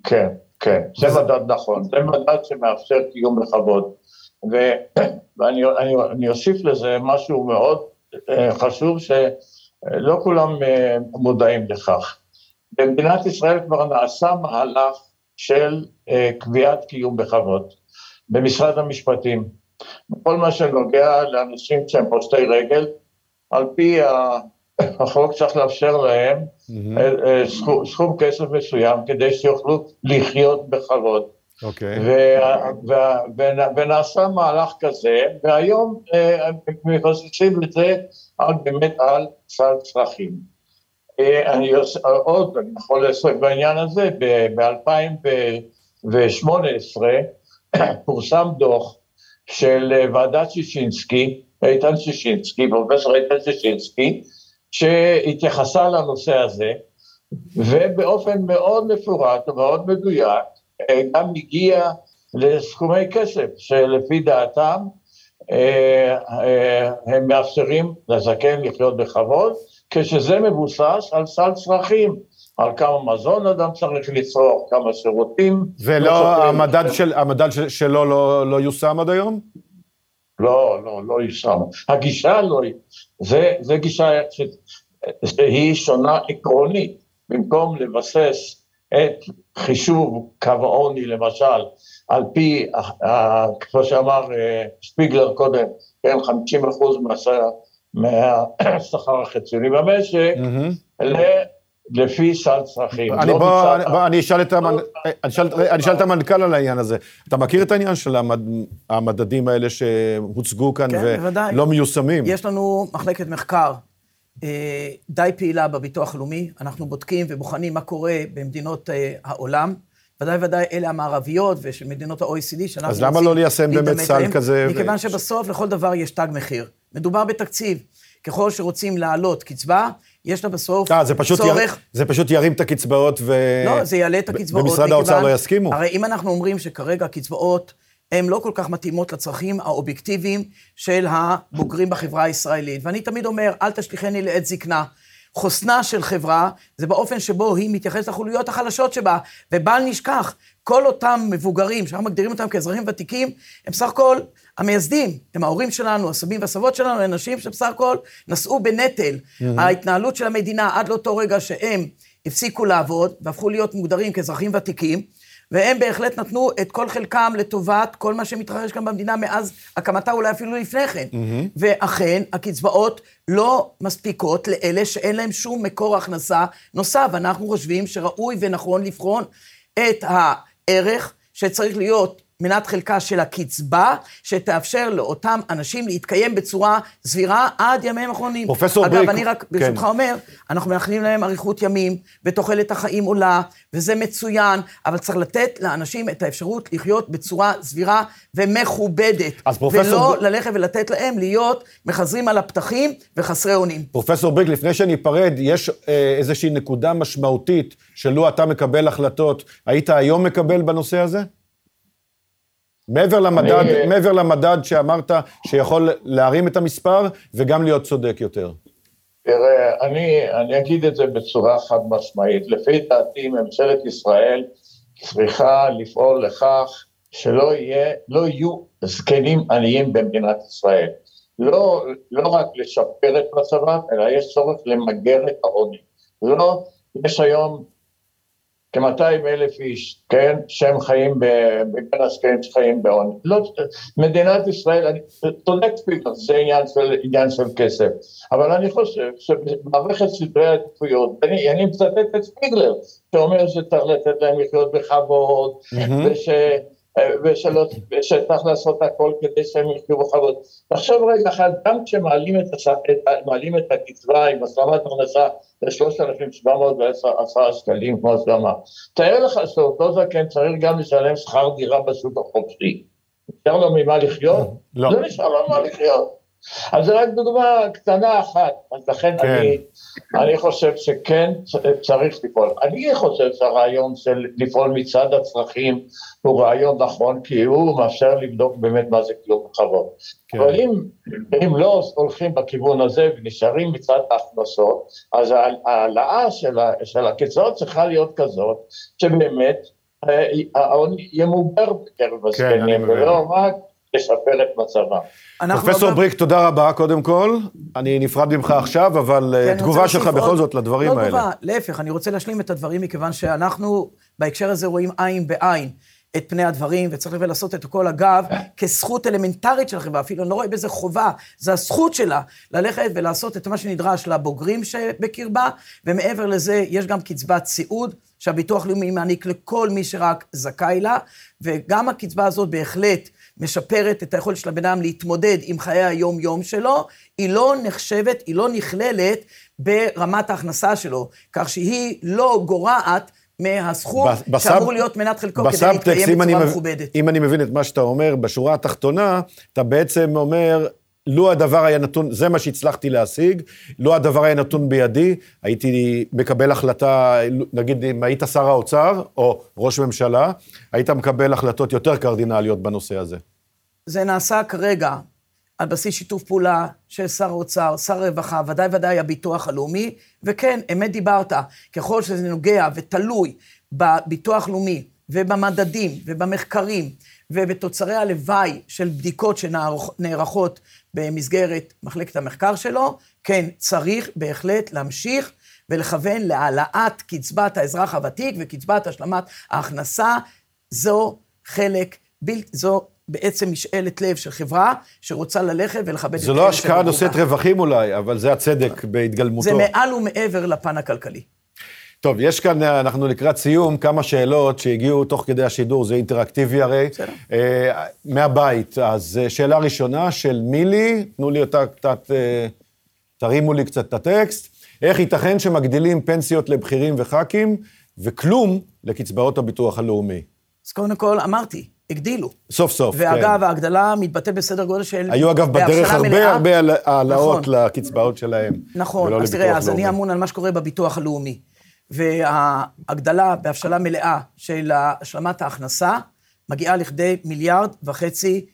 כן, כן, זה. מדד נכון, זה מדד שמאפשר קיום בכבוד. ואני אני, אני אוסיף לזה משהו מאוד חשוב, שלא כולם מודעים לכך. במדינת ישראל כבר נעשה מהלך של קביעת קיום בכבוד. במשרד המשפטים. בכל מה שנוגע לאנשים שהם פושטי רגל, על פי החוק צריך לאפשר להם mm-hmm. סכום, סכום כסף מסוים כדי שיוכלו לחיות בכבוד. אוקיי. Okay. ונעשה מהלך כזה, והיום אה, מבססים את זה על, באמת על סל צרכים. אני עוד, אני יכול לעסוק בעניין הזה, ב-2018 פורסם דוח של אה, ועדת שישינסקי, איתן שישינסקי, פרופסור איתן שישינסקי, שהתייחסה לנושא הזה, ובאופן מאוד מפורט ומאוד מדויק, אה, גם הגיע לסכומי כסף שלפי דעתם אה, הם מאפשרים לזקן לחיות בכבוד, כשזה מבוסס על סל צרכים. על כמה מזון אדם צריך לצרוך, כמה שירותים. ולא, לא המדד, של, המדד של, שלו לא, לא יושם עד היום? לא, לא, לא יושם. הגישה לא, זה, זה גישה שהיא שונה עקרונית. במקום לבסס את חישוב קו העוני, למשל, על פי, כמו שאמר אה, שפיגלר קודם, כן, 50 אחוז מהשכר החציוני במשק, mm-hmm. לפי סל צרכים. אני לא בוא, מצד... בוא, אני אשאל את, המנ... לא, אני אשאל, אני אשאל את המנכ"ל על העניין הזה. אתה מכיר את העניין של המד... המדדים האלה שהוצגו כאן כן, ולא בוודאי. מיושמים? יש לנו מחלקת מחקר אה, די פעילה בביטוח הלאומי. אנחנו בודקים ובוחנים מה קורה במדינות אה, העולם. ודאי ודאי אלה המערביות ושל מדינות ה-OECD, שאנחנו אז למה לא ליישם באמת סל כזה? מכיוון ו... שבסוף לכל דבר יש תג מחיר. מדובר בתקציב. ככל שרוצים להעלות קצבה, יש לה בסוף אה, זה פשוט צורך... יר... זה פשוט ירים את הקצבאות ו... לא, זה יעלה את הקצבאות. ומשרד האוצר לא יסכימו. הרי אם אנחנו אומרים שכרגע הקצבאות הן לא כל כך מתאימות לצרכים האובייקטיביים של הבוגרים בחברה הישראלית, ואני תמיד אומר, אל תשליכני לעת זקנה. חוסנה של חברה זה באופן שבו היא מתייחסת לחוליות החלשות שבה, ובל נשכח, כל אותם מבוגרים, שאנחנו מגדירים אותם כאזרחים ותיקים, הם סך הכל המייסדים, הם ההורים שלנו, הסבים והסבות שלנו, הם אנשים שבסך הכל נשאו בנטל. Mm-hmm. ההתנהלות של המדינה עד לאותו רגע שהם הפסיקו לעבוד והפכו להיות מוגדרים כאזרחים ותיקים, והם בהחלט נתנו את כל חלקם לטובת כל מה שמתרחש כאן במדינה מאז הקמתה, אולי אפילו לפני כן. Mm-hmm. ואכן, הקצבאות לא מספיקות לאלה שאין להם שום מקור הכנסה נוסף. אנחנו חושבים שראוי ונכון לבחון את הערך שצריך להיות מנת חלקה של הקצבה, שתאפשר לאותם אנשים להתקיים בצורה סבירה עד ימיהם האחרונים. פרופסור אגב, בריק... אגב, אני רק ברשותך כן. אומר, אנחנו מאחלים להם אריכות ימים, ותוחלת החיים עולה, וזה מצוין, אבל צריך לתת לאנשים את האפשרות לחיות בצורה סבירה ומכובדת. אז פרופסור... ולא ב... ללכת ולתת להם להיות מחזרים על הפתחים וחסרי אונים. פרופסור בריק, לפני שניפרד, יש אה, איזושהי נקודה משמעותית שלו אתה מקבל החלטות, היית היום מקבל בנושא הזה? מעבר למדד, אני... מעבר למדד שאמרת שיכול להרים את המספר וגם להיות צודק יותר. תראה, אני, אני אגיד את זה בצורה חד משמעית. לפי דעתי, ממשלת ישראל צריכה לפעול לכך שלא יהיה, לא יהיו זקנים עניים במדינת ישראל. לא, לא רק לשפר את מצבם, אלא יש צורך למגר את העוני. לא, יש היום כ-200 אלף איש, כן, שהם חיים, בין הזקנים שחיים בעוני. לא, מדינת ישראל, אני צודק ספיגר, זה עניין של, עניין של כסף, אבל אני חושב שבמערכת סדרי העדיפויות, אני, אני מצטט את ספיגלר, שאומר שצריך לתת להם לחיות בכבוד, mm-hmm. וש... ושצריך לעשות הכל כדי שהם יחיו בכבוד. תחשוב רגע אחד, גם כשמעלים את, את, את הקצבה עם השלמת הכנסה ל-3,710 שקלים, כמו שאמר, תאר לך שאותו זקן צריך גם לשלם שכר דירה בשוק החופשי. נשאר לו ממה לחיות? לא. לא נשאר לו ממה לחיות. אז זו רק דוגמה קטנה אחת, אז לכן כן. אני, אני חושב שכן צריך לפעול. אני חושב שהרעיון של לפעול מצד הצרכים הוא רעיון נכון, כי הוא מאפשר לבדוק באמת מה זה קיום בכבוד. כן. אבל אם, אם לא הולכים בכיוון הזה ונשארים מצד ההכנסות, אז ההעלאה של, של הקצבאות צריכה להיות כזאת, שבאמת אה, העוני ימובר בקרב כן, הזקנים, כן, ולא רק לשפר את מצבם. פרופסור בריק, תודה רבה, קודם כל. אני נפרד ממך עכשיו, אבל אה, כן, תגובה שלך בכל זאת לדברים לא האלה. לא תגובה, להפך, אני רוצה להשלים את הדברים, מכיוון שאנחנו בהקשר הזה רואים עין בעין. את פני הדברים, וצריך לעשות את הכל, אגב, כזכות אלמנטרית של החברה, אפילו אני לא רואה בזה חובה, זה הזכות שלה ללכת ולעשות את מה שנדרש לבוגרים שבקרבה, ומעבר לזה, יש גם קצבת סיעוד, שהביטוח הלאומי מעניק לכל מי שרק זכאי לה, וגם הקצבה הזאת בהחלט משפרת את היכולת של הבן אדם להתמודד עם חיי היום-יום שלו, היא לא נחשבת, היא לא נכללת ברמת ההכנסה שלו, כך שהיא לא גורעת מהסכום. שאמור להיות מנת חלקו כדי להתקיים בצורה מכובדת. אם אני מבין את מה שאתה אומר, בשורה התחתונה, אתה בעצם אומר, לו הדבר היה נתון, זה מה שהצלחתי להשיג, לו הדבר היה נתון בידי, הייתי מקבל החלטה, נגיד אם היית שר האוצר או ראש ממשלה, היית מקבל החלטות יותר קרדינליות בנושא הזה. זה נעשה כרגע על בסיס שיתוף פעולה של שר האוצר, שר הרווחה, ודאי ודאי הביטוח הלאומי, וכן, אמת דיברת, ככל שזה נוגע ותלוי בביטוח לאומי ובמדדים ובמחקרים ובתוצרי הלוואי של בדיקות שנערכות במסגרת מחלקת המחקר שלו, כן, צריך בהחלט להמשיך ולכוון להעלאת קצבת האזרח הוותיק וקצבת השלמת ההכנסה. זו חלק, בל... זו בעצם משאלת לב של חברה שרוצה ללכת ולכבד את... זו לא השקעה נושאת רווחים אולי, אבל זה הצדק בהתגלמותו. זה מעל ומעבר לפן הכלכלי. טוב, יש כאן, אנחנו לקראת סיום, כמה שאלות שהגיעו תוך כדי השידור, זה אינטראקטיבי הרי. אה, מהבית. אז אה, שאלה ראשונה של מילי, תנו לי אותה קצת, אה, תרימו לי קצת את הטקסט. איך ייתכן שמגדילים פנסיות לבכירים וח"כים, וכלום לקצבאות הביטוח הלאומי? אז קודם כל, אמרתי, הגדילו. סוף סוף, ואגב, כן. ואגב, ההגדלה מתבטאת בסדר גודל של... היו אגב בדרך הרבה מלאה. הרבה העלאות נכון. לקצבאות שלהם. נכון, אז תראה, אז אני אמון על מה שקורה בביטוח הלאומי. וההגדלה בהבשלה מלאה של השלמת ההכנסה מגיעה לכדי מיליארד וחצי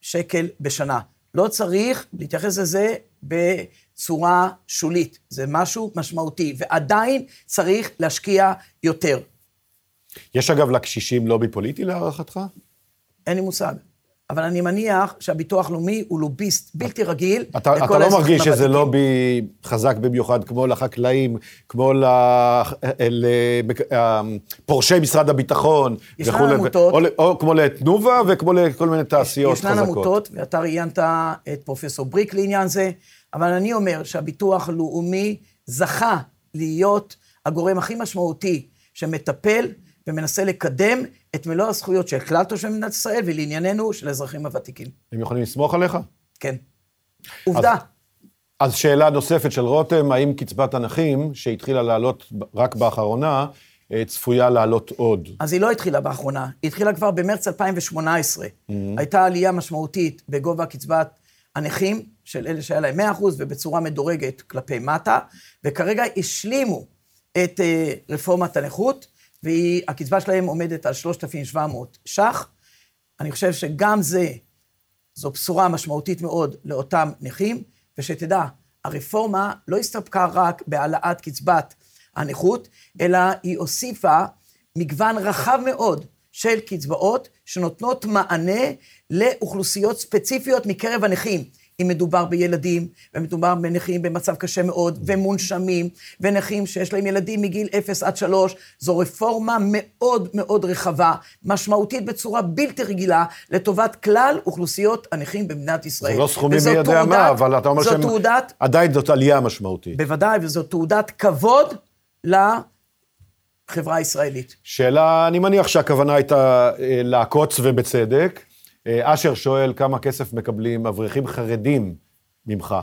שקל בשנה. לא צריך להתייחס לזה בצורה שולית, זה משהו משמעותי, ועדיין צריך להשקיע יותר. יש אגב לקשישים לובי פוליטי להערכתך? אין לי מושג. אבל אני מניח שהביטוח הלאומי הוא לוביסט בלתי רגיל אתה, לכל אתה לא מרגיש שזה לובי חזק במיוחד כמו לחקלאים, כמו לפורשי משרד הביטחון ישנן וכולי, עמותות. או, או כמו לתנובה וכמו לכל מיני תעשיות ישנן חזקות. ישנן עמותות, ואתה ראיינת את פרופסור בריק לעניין זה, אבל אני אומר שהביטוח הלאומי זכה להיות הגורם הכי משמעותי שמטפל ומנסה לקדם את מלוא הזכויות של כלל תושבי מדינת ישראל, ולענייננו, של האזרחים הוותיקים. הם יכולים לסמוך עליך? כן. עובדה. אז, אז שאלה נוספת של רותם, האם קצבת הנכים, שהתחילה לעלות רק באחרונה, אה, צפויה לעלות עוד? אז היא לא התחילה באחרונה, היא התחילה כבר במרץ 2018. Mm-hmm. הייתה עלייה משמעותית בגובה קצבת הנכים, של אלה שהיה להם 100%, ובצורה מדורגת כלפי מטה, וכרגע השלימו את אה, רפורמת הנכות, והקצבה שלהם עומדת על 3,700 ש"ח. אני חושב שגם זה, זו בשורה משמעותית מאוד לאותם נכים, ושתדע, הרפורמה לא הסתפקה רק בהעלאת קצבת הנכות, אלא היא הוסיפה מגוון רחב מאוד של קצבאות שנותנות מענה לאוכלוסיות ספציפיות מקרב הנכים. אם מדובר בילדים, ומדובר בנכים במצב קשה מאוד, ומונשמים, ונכים שיש להם ילדים מגיל 0 עד 3, זו רפורמה מאוד מאוד רחבה, משמעותית בצורה בלתי רגילה, לטובת כלל אוכלוסיות הנכים במדינת ישראל. זה לא סכומים מי יודע מה, אבל אתה אומר שהם... תעודת, עדיין זאת עלייה משמעותית. בוודאי, וזו תעודת כבוד לחברה הישראלית. שאלה, אני מניח שהכוונה הייתה אה, לעקוץ ובצדק. אה, אשר שואל כמה כסף מקבלים אברכים חרדים ממך,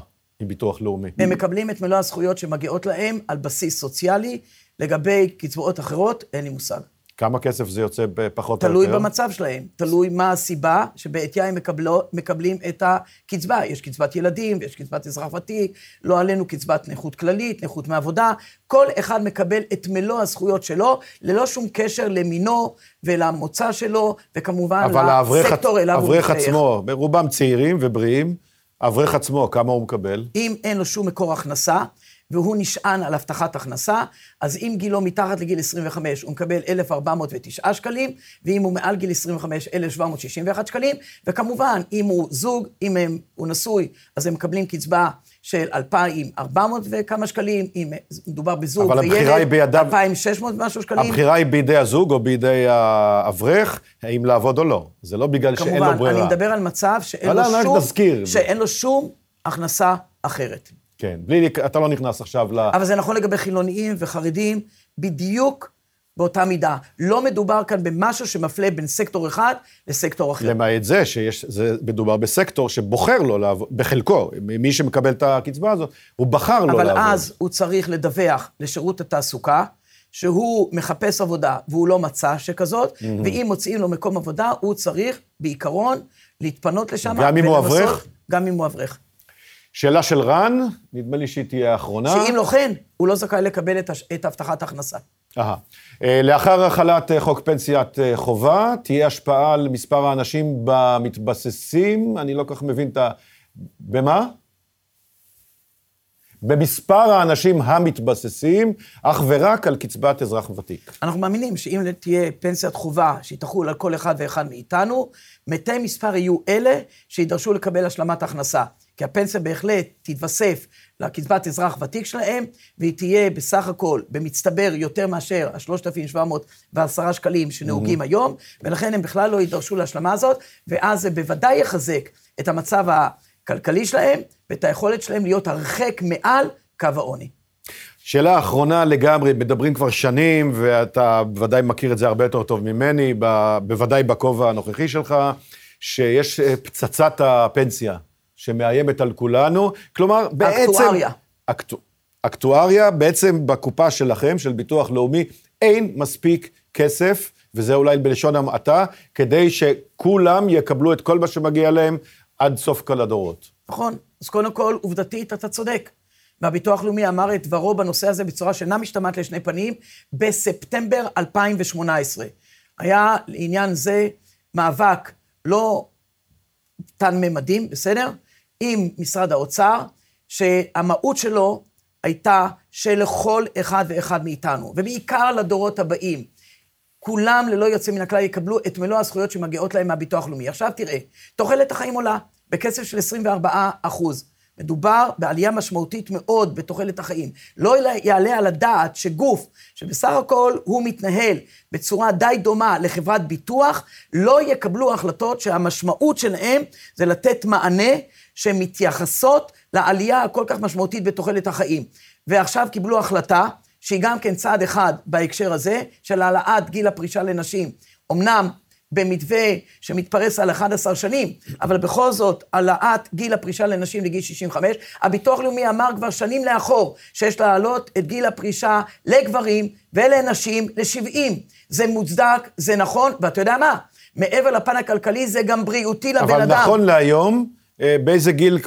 מביטוח לאומי. הם מקבלים את מלוא הזכויות שמגיעות להם על בסיס סוציאלי. לגבי קצבאות אחרות, אין לי מושג. כמה כסף זה יוצא פחות או יותר? תלוי במצב שלהם, תלוי מה הסיבה שבעטייה הם מקבלו, מקבלים את הקצבה. יש קצבת ילדים ויש קצבת אזרח ותיק, לא עלינו קצבת נכות כללית, נכות מעבודה. כל אחד מקבל את מלוא הזכויות שלו, ללא שום קשר למינו ולמוצא שלו, וכמובן אבל האברך לסקטור אליו הוא האברך משתייך. עצמו, ברובם צעירים ובריאים, האברך עצמו, כמה הוא מקבל? אם אין לו שום מקור הכנסה, והוא נשען על הבטחת הכנסה, אז אם גילו מתחת לגיל 25, הוא מקבל 1,409 שקלים, ואם הוא מעל גיל 25, 1,761 שקלים, וכמובן, אם הוא זוג, אם הם, הוא נשוי, אז הם מקבלים קצבה של 2,400 וכמה שקלים, אם מדובר בזוג היא בידיו- 2,600 ומשהו שקלים. הבחירה היא בידי הזוג או בידי האברך, האם לעבוד או לא. זה לא בגלל שאין לו כמובן, ברירה. אני מדבר על מצב שאין אבל לו רק שום, נזכיר. שאין לו שום הכנסה אחרת. כן, בלי, אתה לא נכנס עכשיו ל... אבל זה נכון לגבי חילוניים וחרדים, בדיוק באותה מידה. לא מדובר כאן במשהו שמפלה בין סקטור אחד לסקטור אחר. למעט זה שיש, זה מדובר בסקטור שבוחר לו לעבוד, בחלקו, מי שמקבל את הקצבה הזאת, הוא בחר לו אבל לעבוד. אז הוא צריך לדווח לשירות התעסוקה, שהוא מחפש עבודה והוא לא מצא שכזאת, ואם מוצאים לו מקום עבודה, הוא צריך בעיקרון להתפנות לשם. גם אם הוא אברך? גם אם הוא אברך. שאלה של רן, נדמה לי שהיא תהיה האחרונה. שאם לא כן, הוא לא זכאי לקבל את הש- את הבטחת ההכנסה. אהה. אה, לאחר החלת אה, חוק פנסיית אה, חובה, תהיה השפעה על מספר האנשים במתבססים, אני לא כל כך מבין את ה... במה? במספר האנשים המתבססים, אך ורק על קצבת אזרח ותיק. אנחנו מאמינים שאם תהיה פנסיית חובה שהיא תחול על כל אחד ואחד מאיתנו, מתי מספר יהיו אלה שידרשו לקבל השלמת הכנסה. כי הפנסיה בהחלט תתווסף לקצבת אזרח ותיק שלהם, והיא תהיה בסך הכל, במצטבר, יותר מאשר ה-3,710 שקלים שנהוגים היום, ולכן הם בכלל לא יידרשו להשלמה הזאת, ואז זה בוודאי יחזק את המצב הכלכלי שלהם, ואת היכולת שלהם להיות הרחק מעל קו העוני. שאלה אחרונה לגמרי, מדברים כבר שנים, ואתה בוודאי מכיר את זה הרבה יותר טוב ממני, ב- בוודאי בכובע הנוכחי שלך, שיש אה, פצצת הפנסיה שמאיימת על כולנו. כלומר, בעצם... אקטואריה. אקטו... אקטואריה, בעצם בקופה שלכם, של ביטוח לאומי, אין מספיק כסף, וזה אולי בלשון המעטה, כדי שכולם יקבלו את כל מה שמגיע להם עד סוף כל הדורות. נכון. אז קודם כל, עובדתית, אתה צודק. והביטוח הלאומי אמר את דברו בנושא הזה בצורה שאינה משתמעת לשני פנים, בספטמבר 2018. היה לעניין זה מאבק לא תן ממדים, בסדר? עם משרד האוצר, שהמהות שלו הייתה שלכל אחד ואחד מאיתנו, ובעיקר לדורות הבאים, כולם ללא יוצא מן הכלל יקבלו את מלוא הזכויות שמגיעות להם מהביטוח הלאומי. עכשיו תראה, תוחלת החיים עולה בקצב של 24 אחוז. מדובר בעלייה משמעותית מאוד בתוחלת החיים. לא יעלה על הדעת שגוף שבסך הכל הוא מתנהל בצורה די דומה לחברת ביטוח, לא יקבלו החלטות שהמשמעות שלהם זה לתת מענה שמתייחסות לעלייה הכל כך משמעותית בתוחלת החיים. ועכשיו קיבלו החלטה שהיא גם כן צעד אחד בהקשר הזה, של העלאת גיל הפרישה לנשים. אמנם במתווה שמתפרס על 11 שנים, אבל בכל זאת, העלאת גיל הפרישה לנשים לגיל 65, הביטוח הלאומי אמר כבר שנים לאחור, שיש להעלות את גיל הפרישה לגברים ולנשים ל-70. זה מוצדק, זה נכון, ואתה יודע מה? מעבר לפן הכלכלי, זה גם בריאותי לבן אבל אדם. נכון להיום, באיזה גיל...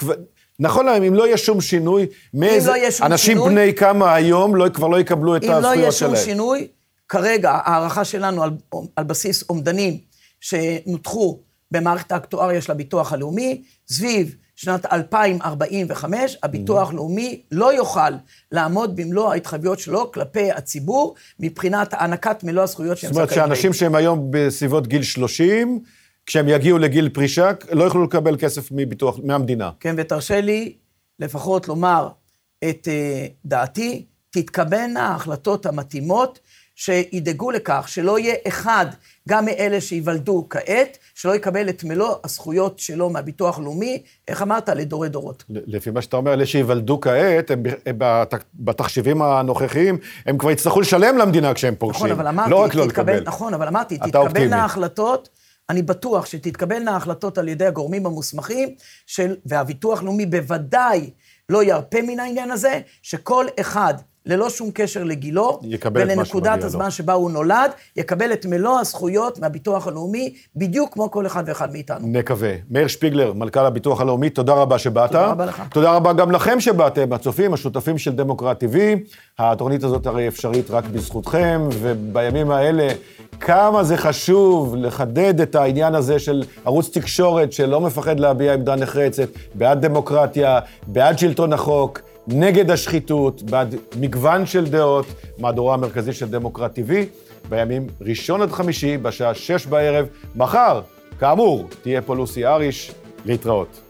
נכון להיום, אם לא יהיה שום שינוי, מאיזה... לא שום אנשים שינוי- בני כמה היום לא, כבר לא יקבלו את אם לא הזכויות יהיה שלהם. שום שינוי, כרגע ההערכה שלנו על, על בסיס אומדנים שנותחו במערכת האקטואריה של הביטוח הלאומי, סביב שנת 2045, הביטוח הלאומי לא יוכל לעמוד במלוא ההתחייבויות שלו כלפי הציבור, מבחינת הענקת מלוא הזכויות שהם זאת אומרת זכאים שאנשים שהם היום בסביבות גיל 30, כשהם יגיעו לגיל פרישה, לא יוכלו לקבל כסף מביטוח, מהמדינה. כן, ותרשה לי לפחות לומר את uh, דעתי, תתקבלנה ההחלטות המתאימות שידאגו לכך שלא יהיה אחד, גם מאלה שייוולדו כעת, שלא יקבל את מלוא הזכויות שלו מהביטוח הלאומי, איך אמרת? לדורי דורות. לפי מה שאתה אומר, אלה שייוולדו כעת, הם, הם בתחשיבים הנוכחיים, הם כבר יצטרכו לשלם למדינה כשהם פורשים. נכון, אבל אמרתי, לא רק לא לקבל. נכון, אבל אמרתי, תתקבלנה ההחלטות. אני בטוח שתתקבלנה החלטות על ידי הגורמים המוסמכים, של, והביטוח הלאומי בוודאי לא ירפה מן העניין הזה, שכל אחד ללא שום קשר לגילו, ולנקודת הזמן לו. שבה הוא נולד, יקבל את מלוא הזכויות מהביטוח הלאומי, בדיוק כמו כל אחד ואחד מאיתנו. נקווה. מאיר שפיגלר, מנכ"ל הביטוח הלאומי, תודה רבה שבאת. תודה רבה לך. תודה רבה גם לכם שבאתם, הצופים, השותפים של דמוקרט TV. התוכנית הזאת הרי אפשרית רק בזכותכם, ובימים האלה, כמה זה חשוב לחדד את העניין הזה של ערוץ תקשורת שלא מפחד להביע עמדה נחרצת, בעד דמוקרטיה, בעד שלטון החוק. נגד השחיתות, בעד מגוון של דעות, מהדורו המרכזי של דמוקרט TV, בימים ראשון עד חמישי, בשעה שש בערב. מחר, כאמור, תהיה פה לוסי אריש, להתראות.